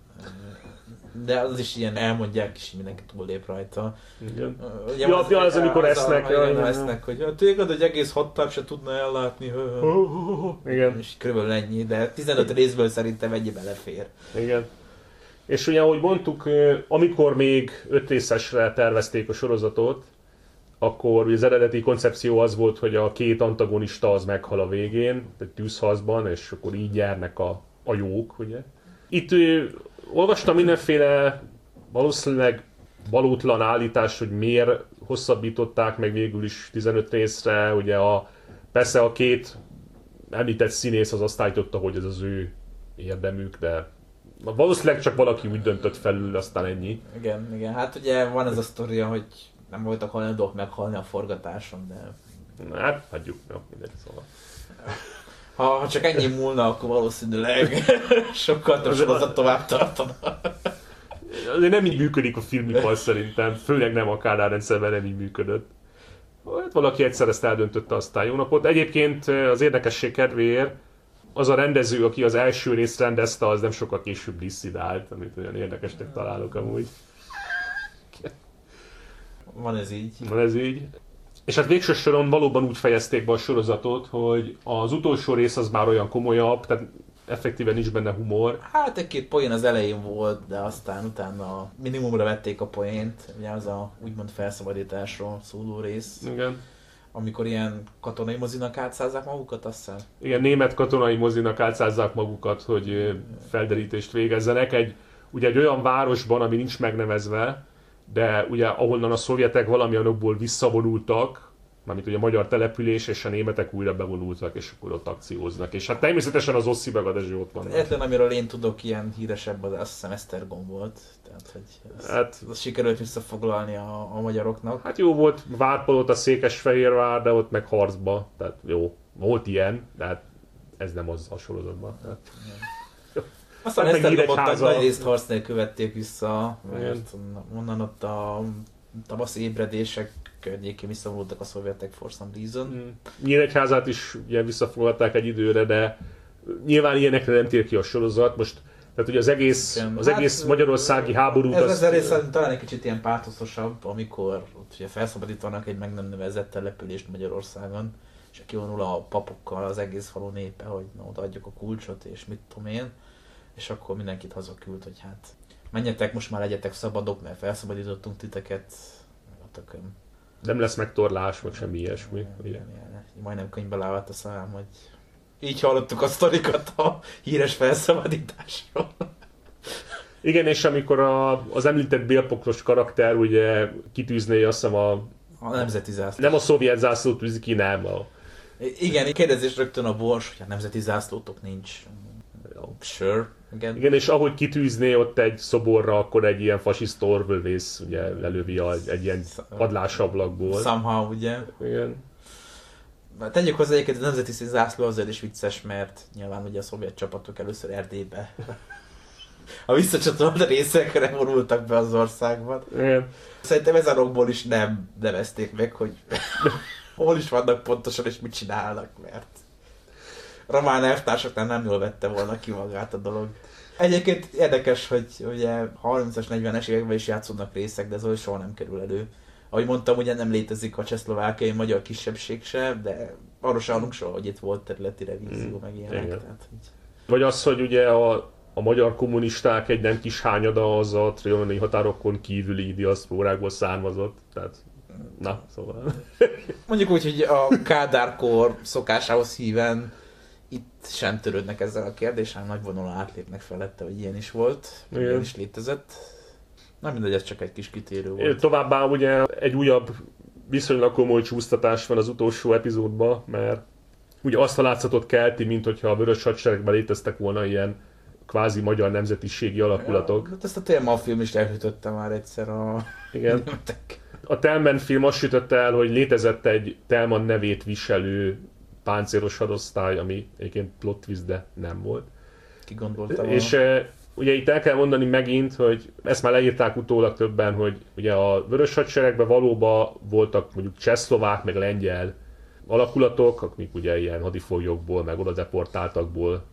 de az is ilyen elmondják, és mindenki túllép rajta. Igen. Ugye ja, az, ja, az, amikor az esznek. A, ja, igen, esznek, hogy ja, téged egy egész hattag se tudna ellátni. Igen. És körülbelül ennyi, de 15 részből szerintem ennyi belefér. Igen. És ugye, ahogy mondtuk, amikor még öt részesre tervezték a sorozatot, akkor az eredeti koncepció az volt, hogy a két antagonista az meghal a végén, egy tűzhaszban, és akkor így járnak a, a jók, ugye. Itt ő, olvastam mindenféle valószínűleg valótlan állítás, hogy miért hosszabbították meg végül is 15 részre, ugye a, persze a két említett színész az azt állította, hogy ez az ő érdemük, de valószínűleg csak valaki úgy döntött felül, aztán ennyi. Igen, igen. Hát ugye van ez a sztoria, hogy nem voltak hajlandók meghalni a forgatáson, de... Hát, hagyjuk, jó, mindegy, szóval. Ha, ha csak ennyi múlna, akkor valószínűleg sokkal több sorozat tovább tartana. Azért nem így működik a filmipar szerintem, főleg nem a Kádár rendszerben nem így működött. Hát valaki egyszer ezt eldöntötte, aztán jó napot. Egyébként az érdekesség kedvéért az a rendező, aki az első részt rendezte, az nem sokkal később disszidált, amit olyan érdekesnek találok amúgy. Van ez így. Van ez így. És hát végső soron valóban úgy fejezték be a sorozatot, hogy az utolsó rész az már olyan komolyabb, tehát effektíven nincs benne humor. Hát egy-két poén az elején volt, de aztán utána minimumra vették a poént, ugye az a úgymond felszabadításról szóló rész. Igen. Amikor ilyen katonai mozinak átszázzák magukat, azt hiszem. Igen, német katonai mozinak átszázzák magukat, hogy felderítést végezzenek. Egy, ugye egy olyan városban, ami nincs megnevezve, de ugye ahonnan a szovjetek valamilyen okból visszavonultak, mármint ugye a magyar település, és a németek újra bevonultak, és akkor ott akcióznak. És hát természetesen az Ossi meg a Dezső ott van. Egyetlen, amiről én tudok ilyen híresebb, az azt hiszem Esztergom volt. Tehát, hogy az, hát, az sikerült visszafoglalni a, a magyaroknak. Hát jó volt, Várpalot a Székesfehérvár, de ott meg harcba. Tehát jó, volt ilyen, de hát ez nem az a sorozatban. Tehát... Aztán ezt a nagy részt harc nélkül vették vissza, mert onnan ott a tavaszi ébredések környékén visszavonultak a szovjetek for some reason. Mm. Nyíregyházát is ugye visszafoglalták egy időre, de nyilván ilyenekre nem tér ki a sorozat. Most tehát ugye az egész, az hát, egész magyarországi háború. Ez az rész talán egy kicsit ilyen pátoszosabb, amikor ott ugye felszabadítanak egy meg nem nevezett települést Magyarországon, és kivonul a papokkal az egész falu népe, hogy na, odaadjuk a kulcsot, és mit tudom én és akkor mindenkit hazaküld, hogy hát menjetek, most már legyetek szabadok, mert felszabadítottunk titeket, a tököm. Nem lesz megtorlás, vagy semmi ilyesmi. Igen, igen, igen. Majdnem könyvbe lávadt a szám, hogy így hallottuk a sztorikat a híres felszabadításról. Igen, és amikor a, az említett bélpokros karakter ugye kitűzné azt hiszem a... A nemzeti zászlót. Nem a szovjet zászlót tűzi ki, nem. A... Igen, kérdezés rögtön a bors, hogy a nemzeti zászlótok nincs. Sure. Igen. Igen, és ahogy kitűzné ott egy szoborra, akkor egy ilyen fasiszta orvövész ugye lelövi a, egy ilyen padlásablakból. Somehow, ugye. Igen. Mert Tegyük hozzá egyébként a nemzeti zászló azért is vicces, mert nyilván ugye a szovjet csapatok először Erdélybe a visszacsatolt részekre vonultak be az országban. Igen. Szerintem ez a rokból is nem nevezték meg, hogy hol is vannak pontosan és mit csinálnak, mert román elvtársaknál nem jól vette volna ki magát a dolog. Egyébként érdekes, hogy ugye 30-as, 40-es években is játszódnak részek, de ez olyan soha nem kerül elő. Ahogy mondtam, ugye nem létezik a csehszlovákiai magyar kisebbség se, de arról se hallunk soha, hogy itt volt területi revízió, Mm, meg ilyenek. igen. Tehát, hogy... Vagy az, hogy ugye a, a magyar kommunisták egy nem kis hányada az a trianoni határokon kívüli diaszpórákból származott. Tehát, na, szóval. Mondjuk úgy, hogy a Kádárkor szokásához híven itt sem törődnek ezzel a kérdéssel, nagy vonalon átlépnek felette, hogy ilyen is volt, Igen. ilyen is létezett. Na mindegy, ez csak egy kis kitérő volt. Továbbá ugye egy újabb viszonylag komoly csúsztatás van az utolsó epizódban, mert ugye azt a látszatot kelti, mint hogyha a Vörös Hadseregben léteztek volna ilyen kvázi magyar nemzetiségi alakulatok. Hát ezt a Télma film is elhűtötte már egyszer a Igen. A Telmen film azt sütötte el, hogy létezett egy Telman nevét viselő páncélos hadosztály, ami egyébként plot twist, de nem volt. Ki gondolta volna. És eh, ugye itt el kell mondani megint, hogy ezt már leírták utólag többen, hogy ugye a Vörös Hadseregben valóban voltak mondjuk csehszlovák, meg lengyel alakulatok, akik ugye ilyen hadifoglyokból, meg oda deportáltakból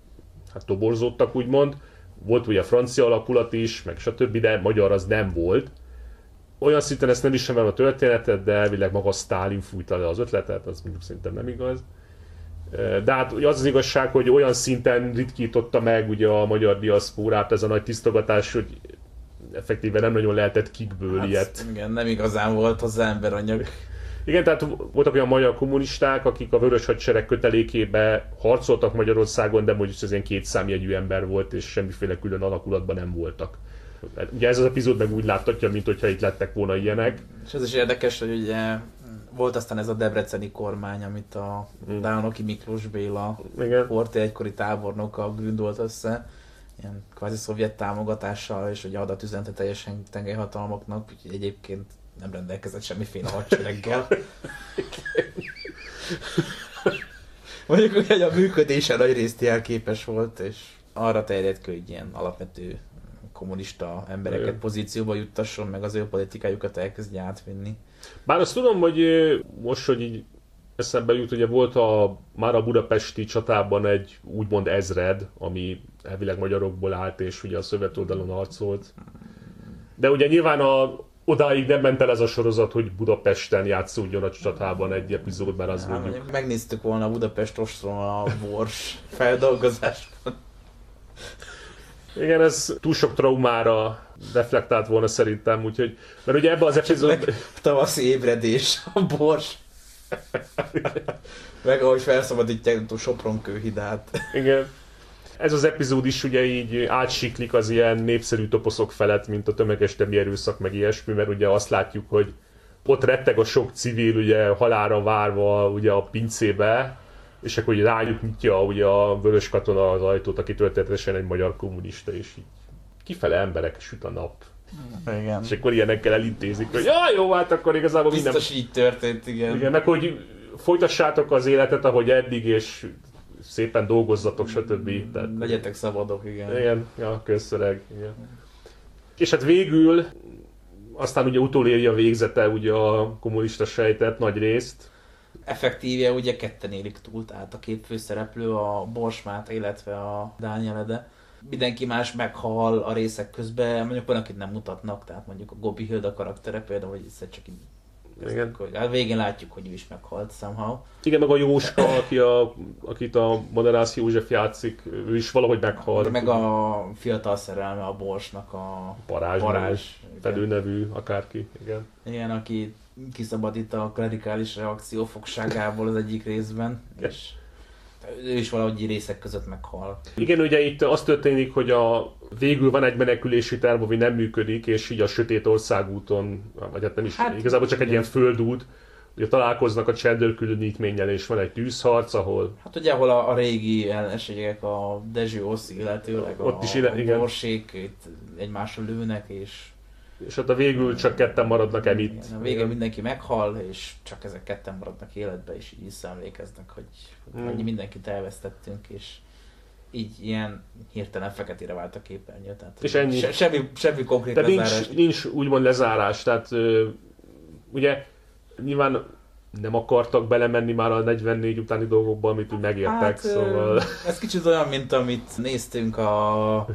hát toborzódtak úgymond. Volt ugye francia alakulat is, meg stb., de magyar az nem volt. Olyan szinten ezt nem ismerem a történetet, de elvileg maga Stalin fújta le az ötletet, az mondjuk szerintem nem igaz. De hát ugye az az igazság, hogy olyan szinten ritkította meg ugye a magyar diaszpórát ez a nagy tisztogatás, hogy effektíve nem nagyon lehetett kikből hát, ilyet. Igen, nem igazán volt hozzá emberanyag. Igen, tehát voltak olyan magyar kommunisták, akik a Vörös Hadsereg kötelékébe harcoltak Magyarországon, de mondjuk ez ilyen kétszámjegyű ember volt, és semmiféle külön alakulatban nem voltak. Hát Ugye ez az epizód meg úgy láttatja, mint hogyha itt lettek volna ilyenek. És ez is érdekes, hogy ugye volt aztán ez a debreceni kormány, amit a Mm. Dánoki Miklós Béla Igen. Horthy egykori tábornoka gründolt össze, ilyen kvázi szovjet támogatással, és ugye adat üzente teljesen tengelyhatalmaknak, úgyhogy egyébként nem rendelkezett semmiféle hadsereggel. Mondjuk, hogy a működése nagy részt jelképes volt, és arra terjedt ki, hogy ilyen alapvető kommunista embereket Igen. pozícióba juttasson, meg az ő politikájukat elkezdje átvinni. Bár azt tudom, hogy most, hogy így eszembe jut, ugye volt a, már a budapesti csatában egy úgymond ezred, ami elvileg magyarokból állt, és ugye a szövet oldalon harcolt. De ugye nyilván a, odáig nem ment el ez a sorozat, hogy Budapesten játszódjon a csatában egy epizód, mert az Hát, mondjuk... mondjuk megnéztük volna a Budapest ostrom a bors feldolgozásban. Igen, ez túl sok traumára reflektált volna szerintem, úgyhogy... Mert ugye ebbe az epizód... Tavaszi ébredés, a bors. Meg ahogy felszabadítják a Sopron kőhidát. Igen. Ez az epizód is ugye így átsiklik az ilyen népszerű toposzok felett, mint a tömeges temi erőszak, meg ilyesmi, mert ugye azt látjuk, hogy ott retteg a sok civil, ugye halára várva ugye a pincébe, és akkor ugye rájuk nyitja ugye a vörös katona az ajtót, aki történetesen egy magyar kommunista, és így kifele emberek süt a nap. Igen. És akkor ilyenekkel elintézik, hogy ja, jó, hát akkor igazából minden... Biztos így történt, igen. Igen, meg hogy folytassátok az életet, ahogy eddig, és szépen dolgozzatok, stb. Tehát, Legyetek szabadok, igen. igen, ja, közszöreg, igen. És hát végül, aztán ugye utoléri a végzete ugye a kommunista sejtet nagy részt. Effektíve ugye ketten élik túl, tehát a két főszereplő, a Borsmát, illetve a Dánielede. Mindenki más meghal a részek közben, mondjuk van, akit nem mutatnak, tehát mondjuk a Gobi Hilda karaktere például, hogy egyszer csak így Igen. hogy hát végén látjuk, hogy ő is meghalt somehow. Igen, meg a Jóska, aki a, akit a Moderász József játszik, ő is valahogy meghal. Meg a fiatal szerelme a Borsnak a Parázs, Parázs. Nevű, akárki, igen. Igen, aki kiszabadít a klerikális reakció fogságából az egyik részben, és ő is valahogy részek között meghal. Igen, ugye itt az történik, hogy a végül van egy menekülési terv, ami nem működik, és így a sötét országúton, vagy hát nem is, Hát, igazából csak egy ilyen földút, ugye találkoznak a csendőrkülönítménnyel, és van egy tűzharc, ahol... Hát ugye, ahol a, a régi ellenségek, a Dezső Oszi, illetőleg a, Ott is ide- a igen. borsék itt egymásra lőnek, és És ott a végül csak ketten maradnak Emit. igen, a végén mindenki meghal, és csak ezek ketten maradnak életbe, és így visszaemlékeznek, hogy, Hmm. annyi mindenkit elvesztettünk, és így ilyen hirtelen feketére vált a képernyő. Tehát És ennyi. Se, semmi, semmi konkrét Tehát lezárás. nincs, nincs úgymond lezárás, tehát ugye nyilván nem akartak belemenni már a 44 utáni dolgokba, amit úgy megértek, Hát, szóval... ez kicsit olyan, mint amit néztünk a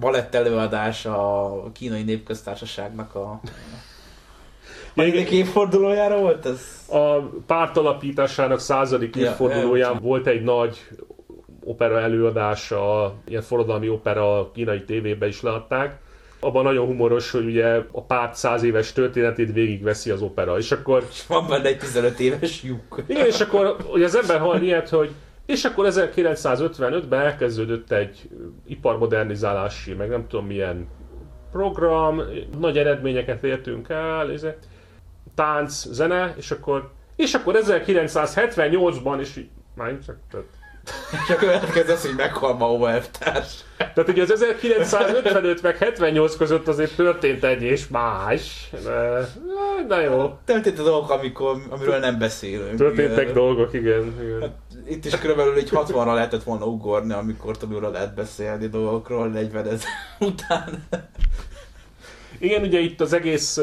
balett előadás a kínai népköztársaságnak a Hanyadik évfordulójára volt ez? A párt alapításának századik Ja, évfordulóján ja. volt egy nagy opera előadása, ilyen forradalmi opera a kínai tévébe is leadták. Abban nagyon humoros, hogy ugye a párt száz éves történetét végigveszi az opera, és akkor És van benne egy 15 éves lyuk. Igen, és akkor ugye az ember hall ilyet, hogy és akkor 1955-ben elkezdődött egy iparmodernizálási, meg nem tudom milyen program, nagy eredményeket értünk el, ez tánc, zene, és akkor és akkor 1978-ban, és így, már csak, tehát, És a következő az, hogy meghal Mao elvtárs. tehát ugye az 1955 meg 78 között azért történt egy és más, de, na jó, Történt a dolgok, amikor, amiről nem beszélünk. történtek Igen. dolgok, igen, igen. Itt is körülbelül egy 60-ra lehetett volna ugorni, amikor tanulra lehet beszélni dolgokról 40 ezer után. Igen, ugye itt az egész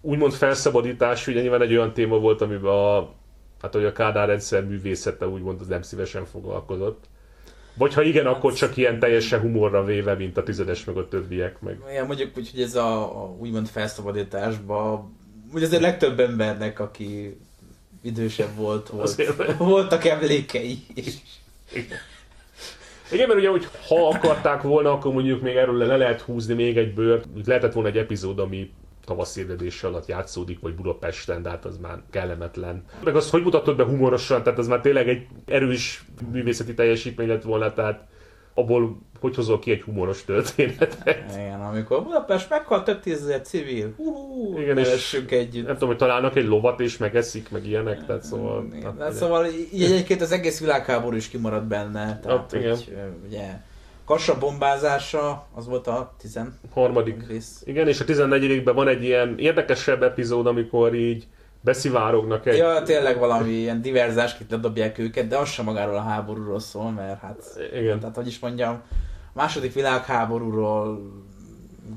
úgymond felszabadítás, ugye nyilván egy olyan téma volt, amiben a, hát hogy a Kádár rendszer művészete úgymond az nem szívesen foglalkozott. Vagy ha igen, akkor csak ilyen teljesen humorra véve, mint a tizedes meg a többiek meg. Igen, mondjuk úgy, hogy ez a, a úgymond felszabadításban, ugye azért legtöbb embernek, aki idősebb volt, volt Azért. voltak emlékei. És Igen, mert ugye, hogy ha akarták volna, akkor mondjuk még erről le lehet húzni még egy bőrt. Lehetett volna egy epizód, ami tavaszérdedés alatt játszódik, vagy Budapesten, de hát az már kellemetlen. Meg azt, hogy mutatod be humorosan, tehát az már tényleg egy erős művészeti teljesítmény lett volna, tehát abból hogy hozol ki egy humoros történetet. Igen, amikor Budapest meghalt több tízezer civil, hú, Igen, és- együtt. Nem tudom, hogy találnak egy lovat és megeszik, meg ilyenek, tehát szóval... Igen, tehát, hát, szóval így egyébként az egész világháború is kimaradt benne. Tehát, Hát, igen. hogy, ugye, Kassa bombázása, az volt a 10 harmadik. rész. Igen, és a 14 van egy ilyen érdekesebb epizód, amikor így beszivárognak egy... Ja, tényleg valami ilyen diverzásként ledobják őket, de az sem magáról a háborúról szól, mert hát, Igen. tehát hogy is mondjam, a második világháborúról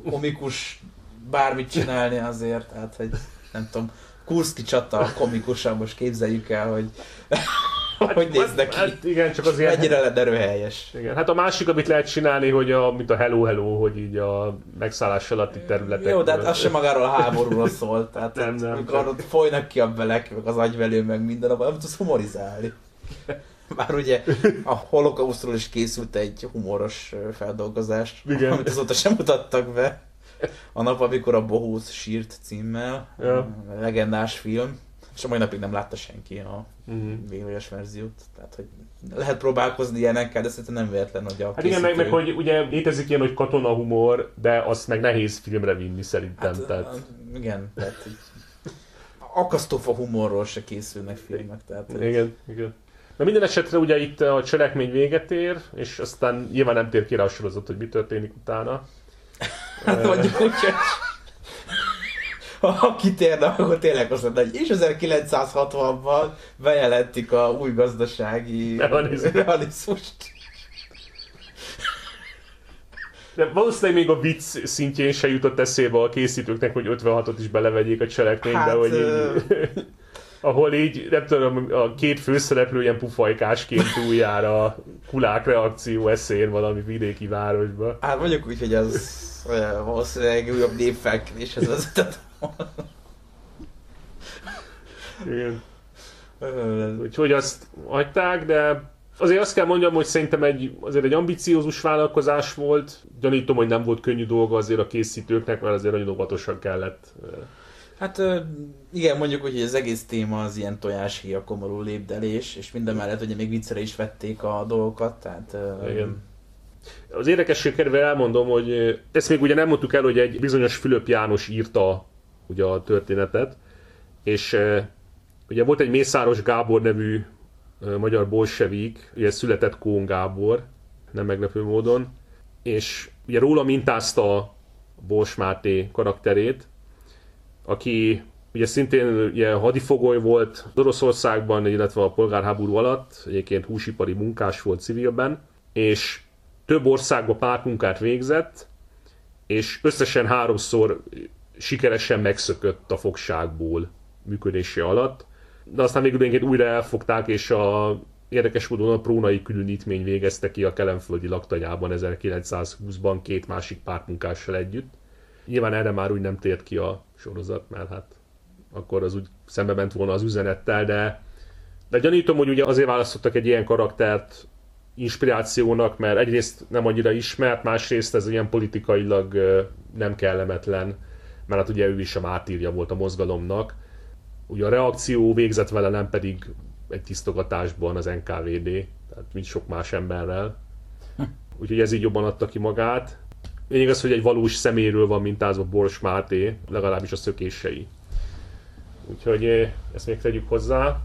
komikus bármit csinálni azért, tehát hogy nem tudom, Kurszki csata komikusan, most képzeljük el, hogy hogy néznek ki, Hát igen, csak az ilyen... mennyire lenne röhelyes. Igen, hát a másik, amit lehet csinálni, hogy a, mint a Hello Hello, hogy így a megszállás alatti területek. Jó, de hát az sem magáról a háborúról szól, tehát Nem, nem, nem, nem, ott folynak ki a belek, meg az agyvelő, meg minden, abban nem tudsz humorizálni. Bár ugye a holokausztról is készült egy humoros feldolgozás, Igen. amit azóta sem mutattak be. A nap, amikor a Bohóz sírt címmel, Ja. legendás film, és a mai napig nem látta senki a Mhm. végleges verziót. Tehát, hogy lehet próbálkozni ilyenekkel, de szerintem nem véletlen, hogy a Hát igen, meg, meg készítő- hogy ugye létezik ilyen, hogy katona humor, de azt meg nehéz filmre vinni szerintem. Hát, tehát... tehát... igen, tehát így akasztófa humorról se készülnek filmek, tehát hogy- Igen, igen. Na minden esetre ugye itt a cselekmény véget ér, és aztán nyilván nem tér ki rá a sorozat, hogy mi történik utána. hát mondjuk úgy, hogy ha kitérne, akkor tényleg azt mondta, hogy és 1960-ban bejelentik a új gazdasági realizmust. De valószínűleg még a vicc szintjén se jutott eszébe a készítőknek, hogy 56-ot is belevegyék a cselekménybe, Hát, hogy így, ahol így, nem tudom, a két főszereplő ilyen pufajkásként újjára kulák reakció eszén valami vidéki városba. Hát mondjuk úgy, hogy az valószínűleg újabb népfelkeléshez vezetett. Igen. Úgyhogy azt hagyták, de azért azt kell mondjam, hogy szerintem egy, azért egy ambiciózus vállalkozás volt. Gyanítom, hogy nem volt könnyű dolga azért a készítőknek, mert azért nagyon óvatosan kellett. Hát igen, mondjuk hogy az egész téma az ilyen tojáshéja, komorú lépdelés, és minden mellett ugye még viccre is vették a dolgokat, tehát... Igen. Az érdekesség kedve elmondom, hogy ezt még ugye nem mondtuk el, hogy egy bizonyos Fülöp János írta ugye a történetet, és ö, Ugye volt egy Mészáros Gábor nevű magyar bolsevik, ugye született Kón Gábor, nem meglepő módon, és ugye róla mintázta a Bors Máté karakterét, aki ugye szintén ugye hadifogoly volt az Oroszországban, illetve a polgárháború alatt, egyébként húsipari munkás volt civilben, és több országban pártmunkát végzett, és összesen háromszor sikeresen megszökött a fogságból működése alatt, de aztán végül újra elfogták, és a érdekes módon a prónai különítmény végezte ki a kelemföldi laktanyában 1920-ban két másik pártmunkással együtt. Nyilván erre már úgy nem tért ki a sorozat, mert hát akkor az úgy szembe ment volna az üzenettel, de, de gyanítom, hogy ugye azért választottak egy ilyen karaktert inspirációnak, mert egyrészt nem annyira ismert, másrészt ez ilyen politikailag nem kellemetlen, mert hát ugye ő is a mártírja volt a mozgalomnak. Ugye a reakció végzett vele, nem pedig egy tisztogatásban az NKVD, tehát mint sok más emberrel. Hm. Úgyhogy ez így jobban adta ki magát. Lényeg az, hogy egy valós szeméről van mintázva Bors Máté, legalábbis a szökései. Úgyhogy ezt még tegyük hozzá.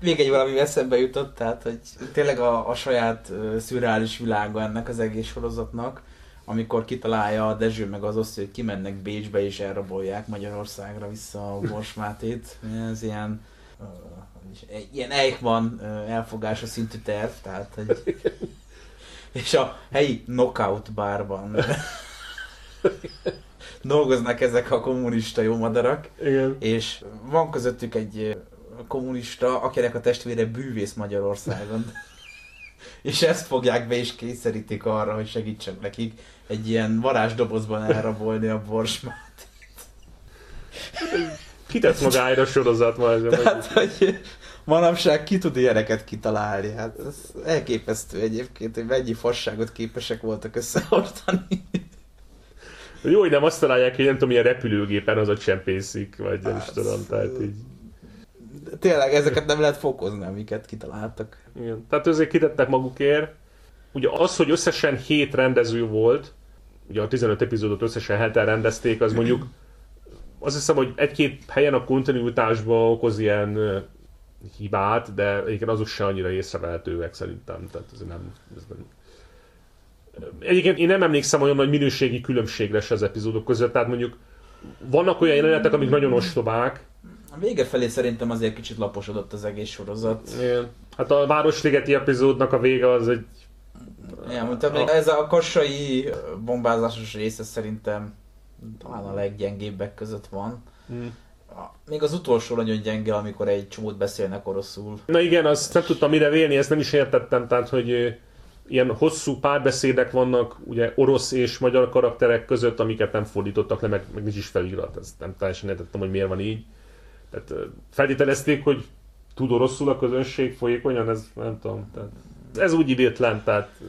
Még egy valami eszembe jutott, tehát hogy tényleg a, a saját uh, szürreális világa ennek az egész sorozatnak, amikor kitalálja a Dezső meg az osztó, hogy kimennek Bécsbe és elrabolják Magyarországra vissza a Borsmátét. Ez ilyen uh, ilyen Eichmann elfogása szintű terv, tehát hogy és a helyi knockout bárban dolgoznak ezek a kommunista jó madarak, Igen. és van közöttük egy kommunista, akinek a testvére bűvész Magyarországon. És ezt fogják be és kényszerítik arra, hogy segítsen nekik egy ilyen varázsdobozban elrabolni a borsmát. Kitett magára a sorozat ma ez. Tehát, hogy manapság ki tud ilyeneket kitalálni. Hát ez elképesztő egyébként, hogy mennyi fasságot képesek voltak összehordani. Jó, hogy nem azt találják, hogy nem tudom, milyen repülőgépen az a csempészik, vagy nem is hát, tudom, tehát így. Tényleg ezeket nem lehet fokozni, amiket kitaláltak. Igen. Tehát azért kitettek magukért. Ugye az, hogy összesen hét rendező volt, ugye a 15 epizódot összesen heten rendezték, az mondjuk azt hiszem, hogy egy-két helyen a kontinuitásban okoz ilyen hibát, de egyébként azok se annyira észrevehetőek szerintem. Tehát ez nem, ez nem, Egyébként én nem emlékszem olyan nagy minőségi különbségre se az epizódok között, tehát mondjuk vannak olyan jelenetek, amik nagyon ostobák. A vége felé szerintem azért kicsit laposodott az egész sorozat. Igen. Hát a Városligeti epizódnak a vége az egy... Igen, mondtam, a... ez a kassai bombázásos része szerintem talán a leggyengébbek között van. Hmm. Még az utolsó nagyon gyenge, amikor egy csomót beszélnek oroszul. Na igen, azt nem tudtam mire vélni, ezt nem is értettem, tehát hogy ilyen hosszú párbeszédek vannak ugye orosz és magyar karakterek között, amiket nem fordítottak le, meg, meg nincs is felirat. Ezt nem teljesen értettem, hogy miért van így. Tehát feltételezték, hogy tud oroszul a közönség folyékonyan, ez nem tudom. Tehát ez úgy idétlen, tehát...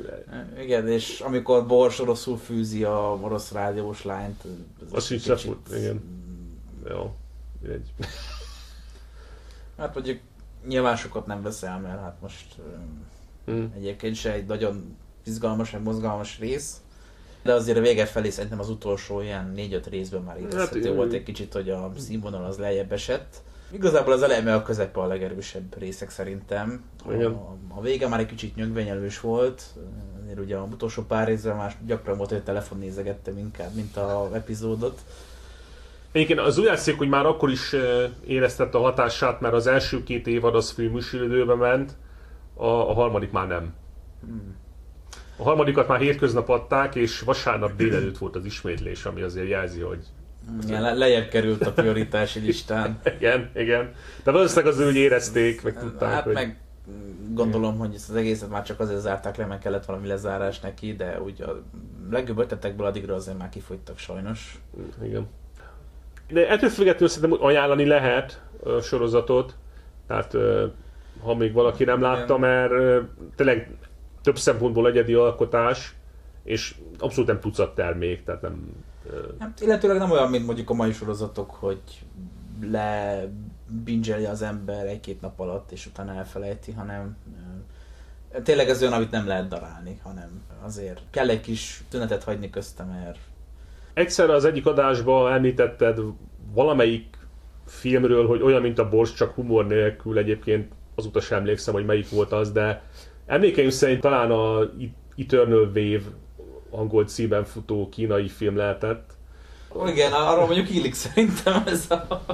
Igen, és amikor Bors oroszul fűzi a orosz rádiós lányt... Az is kicsit... igen. Jó, egy. Hát mondjuk nyilván sokat nem veszel, mert hát most Mm. Egyébként se egy nagyon izgalmas, meg mozgalmas rész. De azért a vége felé szerintem az utolsó ilyen 4-5 részben már érezhető hát, volt egy kicsit, hogy a színvonal az lejjebb esett. Igazából az elejme a közepe a legerősebb részek szerintem. A, a vége már egy kicsit nyögvenyelős volt, azért ugye a utolsó pár részben már gyakran volt, hogy telefon nézegettem inkább, mint a epizódot. Egyébként az úgy látszik, hogy már akkor is éreztette a hatását, mert az első két évad az filmműsűrődőbe ment, a, a harmadik már nem. Hmm. A harmadikat már hétköznap adták, és vasárnap délelőtt volt az ismétlés, ami azért jelzi, hogy... Igen, le- lejjebb került a prioritási listán. igen, igen. De valószínűleg az úgy érezték, meg tudták, hát hogy... meg gondolom, hogy ezt az egészet már csak azért zárták le, mert kellett valami lezárás neki, de úgy a legjobb ötletekből addigra azért már kifogytak sajnos. Igen. De ettől függetlenül szerintem ajánlani lehet a sorozatot, tehát ha még valaki nem látta, mert tényleg több szempontból egyedi alkotás, és abszolút nem tucat termék, tehát nem... Hát, illetőleg nem olyan, mint mondjuk a mai sorozatok, hogy le bingelje az ember egy-két nap alatt, és utána elfelejti, hanem tényleg ez olyan, amit nem lehet darálni, hanem azért kell egy kis tünetet hagyni köztem, mert... Egyszer az egyik adásban említetted valamelyik filmről, hogy olyan, mint a Bors, csak humor nélkül. Egyébként azóta sem emlékszem, hogy melyik volt az, de emlékeim szerint talán a Eternal Wave angol címen futó kínai film lehetett. Igen, arról mondjuk illik szerintem ez a...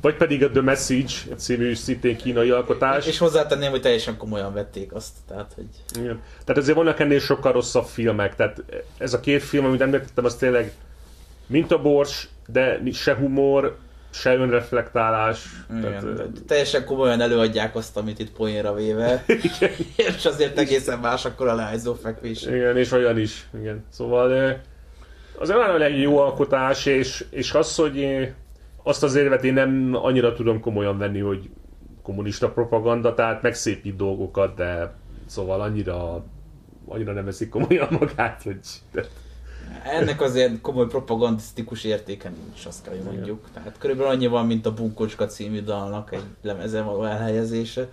Vagy pedig a The Message című szintén kínai alkotás. És hozzátenném, hogy teljesen komolyan vették azt, tehát hogy... Igen. Tehát azért vannak ennél sokkal rosszabb filmek, tehát ez a két film, amit említettem, az tényleg mint a bors, de se humor, se önreflektálás. Igen, tehát, teljesen komolyan előadják azt, amit itt poénra véve. Igen. és azért egészen más akkor a leányzó fekvés. Igen, és olyan is. Igen. Szóval az olyan jó alkotás, és, és az, hogy azt az érvet én nem annyira tudom komolyan venni, hogy kommunista propaganda, tehát megszépít dolgokat, de szóval annyira, annyira nem veszik komolyan magát, hogy... Ennek azért komoly propagandisztikus értéke nincs, azt kell, hogy mondjuk. Igen. Tehát körülbelül annyi van, mint a Bunkocska című dalnak egy lemezen való elhelyezése.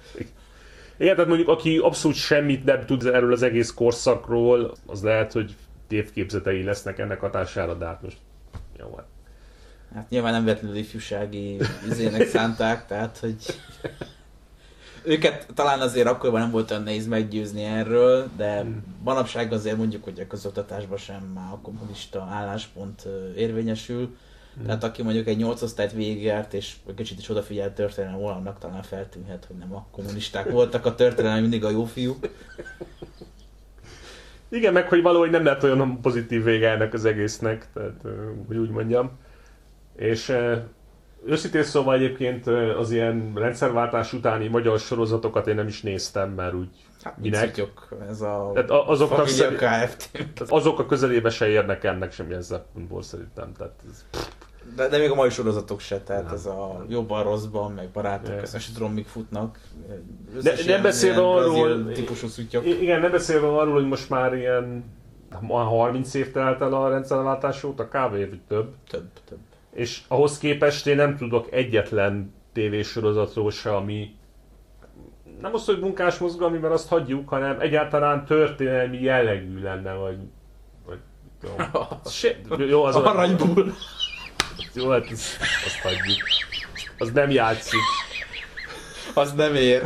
Igen, tehát mondjuk aki abszolút semmit nem tud erről az egész korszakról, az lehet, hogy tévképzetei lesznek ennek hatására, de hát most jó van. Hát nyilván nem vetlenül ifjúsági izének szánták, tehát hogy őket talán azért akkor nem volt olyan nehéz meggyőzni erről, de hmm. manapság azért mondjuk, hogy a közoktatásban sem már a kommunista álláspont érvényesül. Hmm. Tehát aki mondjuk egy nyolc osztályt végigjárt, és egy kicsit is odafigyelt történelem annak talán feltűnhet, hogy nem a kommunisták voltak a történelem mindig a jó fiúk. Igen, meg hogy valahogy nem lett olyan pozitív vége ennek az egésznek, tehát hogy úgy mondjam. És Őszintén szóval egyébként az ilyen rendszerváltás utáni magyar sorozatokat én nem is néztem, mert úgy hát, minek. ez a tehát azok a, közel... Kft. Tehát azok a közelébe se érnek ennek semmi szempontból szerintem. Tehát ez... de, de még a mai sorozatok se, tehát nem, ez a jobban rosszban, meg barátok, ezt is tudom, míg futnak. De, nem beszélve arról, típusú. Igen, nem beszélve arról, hogy most már ilyen 30 év telt el a rendszerváltás óta, kb. vagy több. Több, több és ahhoz képest én nem tudok egyetlen tévésorozatról se, ami nem az, hogy munkás mozgalmi, mert azt hagyjuk, hanem egyáltalán történelmi jellegű lenne, vagy, vagy jó. Se, jó az Aranyból. Jó, hát azt, azt hagyjuk. Az nem játszik. Az nem ér.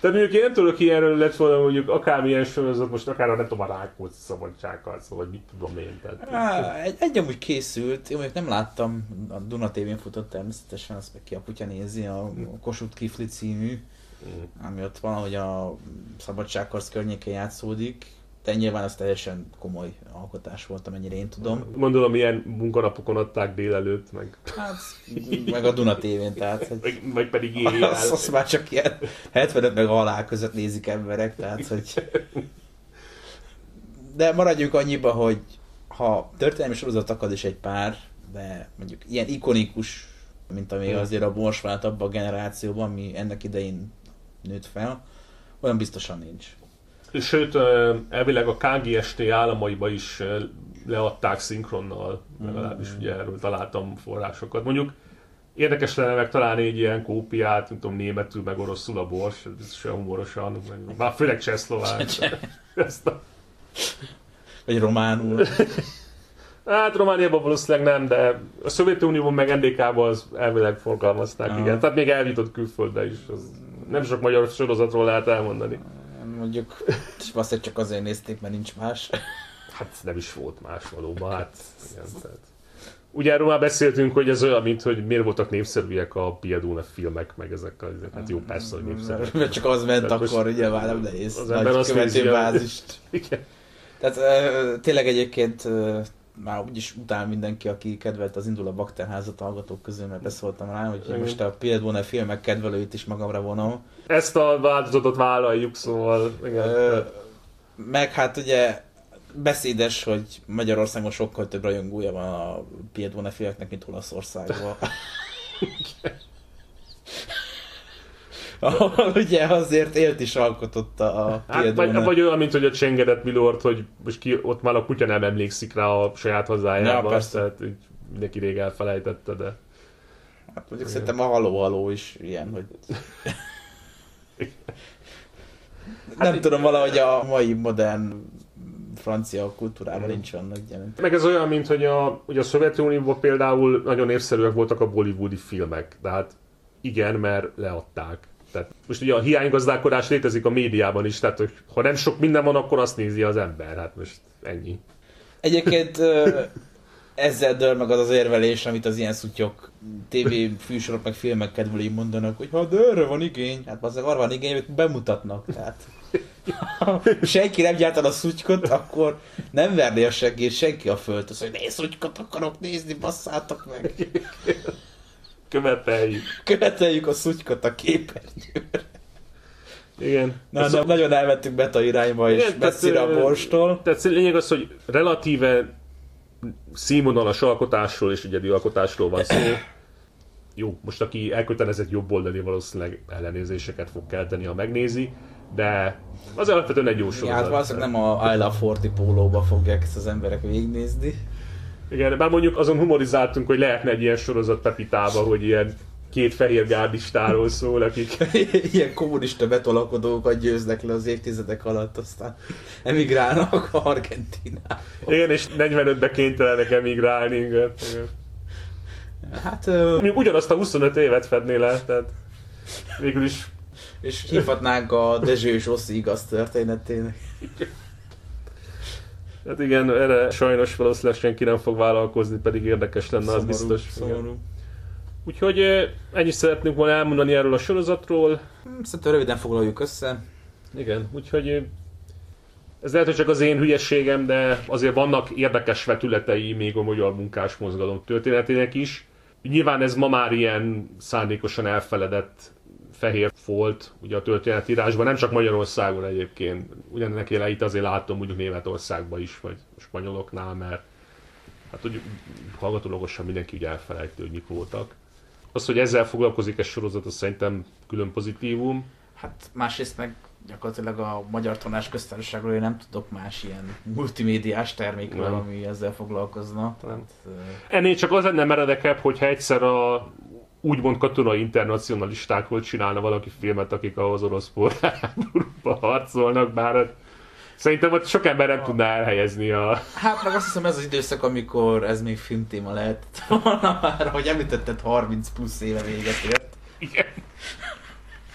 Tehát mondjuk én nem tudok ilyenről lett volna mondjuk akármilyen sorozat, most akár a nem tudom a Rákóczi szabadsággal, szóval mit tudom én. Tehát... Há, egy, egy amúgy készült, én mondjuk nem láttam, a Duna TV-n futott természetesen, azt meg ki a kutya nézi, a Kossuth Kifli című, mm. ami ott valahogy a szabadságharc környékén játszódik, de nyilván az teljesen komoly alkotás volt, amennyire én tudom. Gondolom, milyen munkanapokon adták délelőtt, meg... Hát, meg a Duna tévén, tehát... Hogy... Meg, meg pedig éjjel. Azt, azt már csak ilyen 75 meg alá között nézik emberek, tehát hogy... De maradjunk annyiba, hogy ha történelmi sorozat akad is egy pár, de mondjuk ilyen ikonikus, mint ami hmm. azért a most vált abban a generációban, ami ennek idején nőtt fel, olyan biztosan nincs. Sőt, elvileg a KGST államaiba is leadták szinkronnal, legalábbis ugye erről találtam forrásokat. Mondjuk érdekes lenne meg találni egy ilyen kópiát, nem tudom, németül, meg oroszul a bors, ez olyan humorosan, már főleg csehszlovák. Vagy románul. Hát Romániában valószínűleg nem, de a Szovjetunióban meg NDK-ban az elvileg forgalmazták, ah. igen. Tehát még eljutott külföldre is. Az nem sok magyar sorozatról lehet elmondani mondjuk, és azt csak azért nézték, mert nincs más. Hát nem is volt más valóban, hát igen, tehát. Ugye erről már beszéltünk, hogy ez olyan, mint hogy miért voltak népszerűek a Piedone filmek, meg ezek a, hát jó, persze, hogy népszerűek. Mert csak az ment Tehát akkor, ugye már nem nehéz. Az ember azt nézi, bázist. Igen. Tehát tényleg egyébként már úgyis utál mindenki, aki kedvelt az Indul a Bakterházat hallgatók közül, mert beszóltam rá, hogy Igen. most a Piedone filmek kedvelőit is magamra vonom. Ezt a változatot vállaljuk, szóval igen. Ö, meg hát ugye beszédes, hogy Magyarországon sokkal több rajongója van a Piedone filmeknek, mint Olaszországban. ahol ugye azért élt is alkotott a hát, vagy, vagy olyan, mint hogy a Csengedett Milord, hogy most ki, ott már a kutya nem emlékszik rá a saját hazájába, ja, tehát így mindenki rég elfelejtette, de... Hát mondjuk szerintem a haló-haló is ilyen, hogy... hát nem így... tudom, valahogy a mai modern francia kultúrában nincs annak jelent. Meg ez olyan, mint hogy a, ugye a Szovjetunióban például nagyon népszerűek voltak a bollywoodi filmek. Tehát igen, mert leadták. Tehát most ugye a hiánygazdálkodás létezik a médiában is, tehát hogy ha nem sok minden van, akkor azt nézi az ember. Hát most ennyi. Egyébként ezzel dől meg az az érvelés, amit az ilyen szutyok TV fűsorok meg filmek kedvelői mondanak, hogy ha de erre van igény, hát az arra van igény, hogy bemutatnak. Tehát ha senki nem gyártan a szutykot, akkor nem verné a segít senki a földhöz, hogy én szutykot akarok nézni, basszátok meg. Követeljük. Követeljük a szutykot a képernyőre. Igen. Na, Az- de nagyon elvettünk beta irányba, és Igen, tehát, messzire a borstól. Tehát lényeg az, hogy relatíve színvonalas alkotásról és egyedi alkotásról van szó. Jó, most aki elkötelezett jobb oldali valószínűleg ellenézéseket fog kelteni, ha megnézi, de az alapvetően egy jó Ja, sorozat. hát valószínűleg nem a I Love Forty pólóba fogják ezt az emberek végignézni. Igen, bár mondjuk azon humorizáltunk, hogy lehetne egy ilyen sorozat Pepitába, hogy ilyen két fehér gárdistáról szól, akik Ilyen kommunista betolakodókat győznek le az évtizedek alatt, aztán emigrálnak a Argentinába. igen, és 45-be kénytelenek emigrálni. Igen. Hát, ö, ugyanazt a 25 évet fedné le, tehát végül is és hívhatnánk a Dezső és Oszi igaz történetének. Hát igen, erre sajnos valószínűleg senki nem fog vállalkozni, pedig érdekes lenne, az Szomorú, biztos. szomorú. Igen. Úgyhogy ennyit szeretnénk volna elmondani erről a sorozatról. Hm, Szerintem röviden foglaljuk össze. Igen, úgyhogy ez lehet, hogy csak az én hülyességem, de azért vannak érdekes vetületei még a magyar munkás mozgalom történetének is. Nyilván ez ma már ilyen szándékosan elfeledett fehér folt ugye a történetírásban, nem csak Magyarországon egyébként. Ugyanek jeleit azért látom mondjuk Németországban is, vagy a spanyoloknál, mert hát hogy hallgatólagosan mindenki ugye elfelejtő, hogy mik voltak. Az, hogy ezzel foglalkozik egy sorozat, az szerintem külön pozitívum. Hát másrészt meg gyakorlatilag a magyar tanás köztársaságról én nem tudok más ilyen multimédiás termékről, Nem. ami ezzel foglalkozna. Nem. Tehát, Ennél csak az lenne meredekebb, hogyha egyszer a úgymond katonai internacionalistákról csinálna valaki filmet, akik az orosz polgárháborúba harcolnak, bár hát szerintem ott sok ember nem tudná elhelyezni a... Hát meg azt hiszem ez az időszak, amikor ez még filmtéma lehet volna már, hogy említetted 30 plusz éve véget ért. Igen.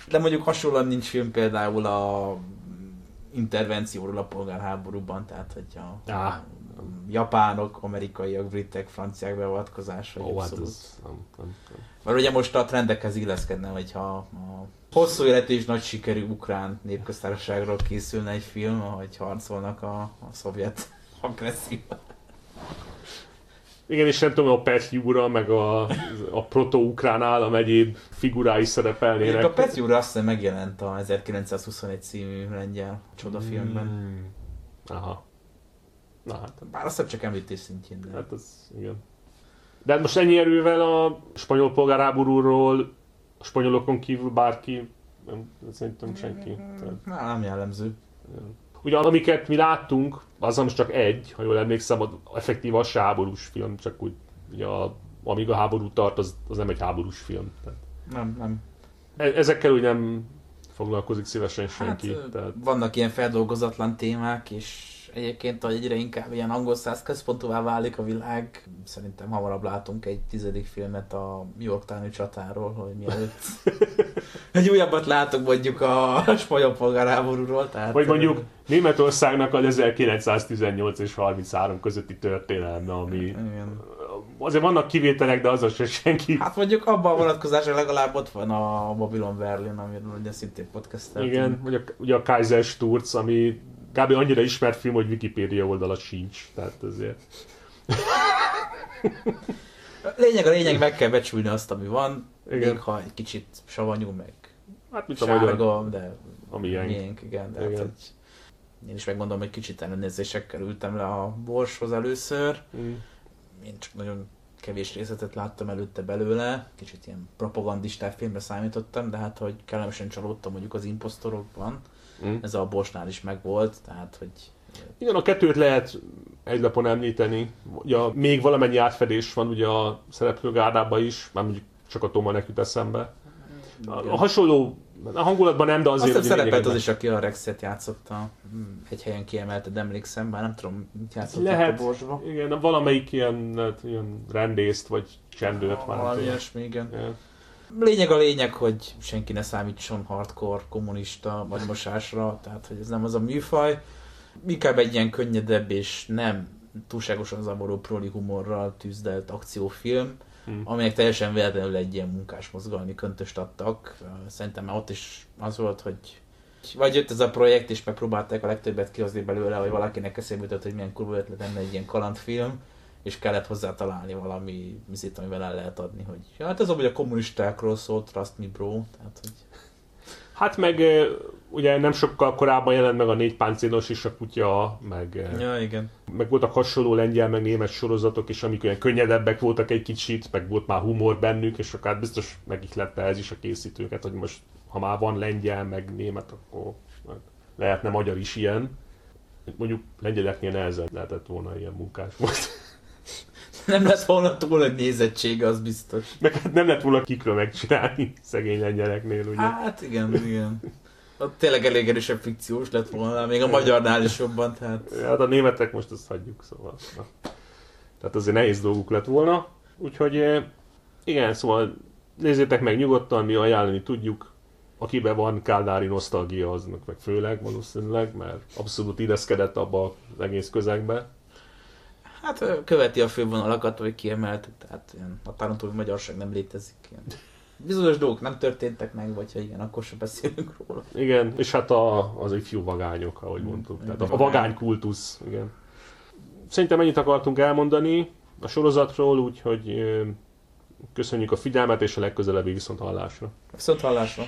De mondjuk hasonlóan nincs film például a intervencióról a polgárháborúban, tehát hogy a Á. japánok, amerikaiak, britek, franciák beavatkozás, vagy Ó, hát ez nem, nem, nem. Mert ugye most a trendekhez illeszkedne, hogyha a hosszú életű és nagy sikerű ukrán népköztársaságról készülne egy film, ahogy harcolnak a, a szovjet agresszió. Igen, és nem tudom, a Petjúra, meg a, a proto-ukrán állam egyéb figurái szerepelnének. A Petri úr azt hiszem megjelent a 1921 című lengyel csodafilmben. Mm. Aha. Na hát, Bár azt hiszem csak említés szintjén, de... hát az, igen. De hát most ennyi erővel a spanyol polgárháborúról, a spanyolokon kívül bárki, nem, szerintem senki. Tehát, Na, nem jellemző. ugye amiket mi láttunk, az most csak egy, ha jól emlékszem, az effektív se háborús film, csak úgy, ugye a, amíg a háború tart, az, az nem egy háborús film. Tehát Nem, nem. e- ezekkel úgy nem foglalkozik szívesen Hát, senki. ö, tehát, vannak ilyen feldolgozatlan témák, és egyébként, hogy egyre inkább ilyen angol száz központúvá válik a világ, szerintem hamarabb látunk egy tizedik filmet a Yorktáni csatáról, hogy mielőtt egy újabbat látok mondjuk a spanyol polgárháborúról. Tehát, vagy mondjuk Németországnak az 1918 és 33 közötti történelme, ami Igen. azért vannak kivételek, de az se senki. Hát mondjuk abban a vonatkozásra legalább ott van a Babylon Berlin, amiről ugye szintén podcasteltünk. Igen, vagy a, ugye a Kaiser Sturz, ami kb. annyira ismert film, hogy Wikipedia oldala sincs. Tehát ezért. Lényeg a lényeg, meg kell becsülni azt, ami van, Igen. még ha egy kicsit savanyú, meg Hát mint a magyar, sárga, de a miénk. miénk, igen. De hát, Igen. hogy én is megmondom, hogy kicsit ellenézésekkel ültem le a borshoz először. Mm. Én csak nagyon kevés részletet láttam előtte belőle, kicsit ilyen propagandistás filmre számítottam, de hát hogy kellemesen csalódtam mondjuk az imposztorokban. Mm. Ez a borsnál is megvolt, tehát hogy Igen, a kettőt lehet egy lapon említeni. Ugye még valamennyi átfedés van ugye a szereplőgárdában is, már mondjuk csak a Toma jut eszembe. A hasonló a hangulatban nem, de azért... Azt szerepelt az is, aki a Rexet játszotta. Egy helyen kiemelted, emlékszem, bár nem tudom, mit játszott Lehet, a Borsba. igen, valamelyik ilyen, hát, ilyen rendészt, vagy csendőrt már. Valami ilyesmi, igen. igen. Lényeg a lényeg, hogy senki ne számítson hardcore kommunista vagy mosásra, tehát hogy ez nem az a műfaj. Inkább egy ilyen könnyedebb és nem túlságosan zavaró proli humorral tűzdelt akciófilm, hmm. aminek teljesen véletlenül egy ilyen munkás mozgalmi köntöst adtak. Szerintem már ott is az volt, hogy vagy jött ez a projekt, és megpróbálták a legtöbbet kihozni belőle, hogy valakinek eszébe jutott, hogy milyen kurva ötlet lenne egy ilyen kalandfilm, és kellett hozzá találni valami mizit, amivel el lehet adni, hogy ja, hát ez hogy a kommunistákról szólt, trust me bro, tehát hogy... Hát meg ugye nem sokkal korábban jelent meg a négy páncélos is a kutya, meg, ja, igen. meg voltak hasonló lengyel, meg német sorozatok is, amik olyan könnyedebbek voltak egy kicsit, meg volt már humor bennük, és akár biztos megihlette ez is a készítőket, hogy most ha már van lengyel, meg német, akkor lehetne magyar is ilyen. Mondjuk lengyeleknél nehezen lehetett volna ilyen munkás volt. Nem lett volna túl nagy nézettsége, az biztos. Meg hát nem lett volna kikről megcsinálni szegény lengyeleknél, ugye? Hát igen, igen. Ott tényleg elég erősebb fikciós lett volna, még a magyarnál is jobban, tehát... Hát a németek most azt hagyjuk, szóval... Tehát azért nehéz dolguk lett volna. Úgyhogy eh, igen, szóval nézzétek meg nyugodtan, mi ajánlani tudjuk. Akiben van káldári nosztalgia, aznak meg főleg valószínűleg, mert abszolút ideszkedett abba az egész közegbe. Hát követi a fővonalakat, hogy kiemelt, tehát ilyen határon túl magyarság nem létezik. Ilyen. Bizonyos dolgok nem történtek meg, vagy ha igen, akkor sem beszélünk róla. Igen, és hát a, az ifjú vagányok, ahogy mondtuk. Tehát a, a vagány kultusz, igen. Szerintem ennyit akartunk elmondani a sorozatról, úgyhogy köszönjük a figyelmet, és a legközelebbi viszont hallásra. Viszont hallásra.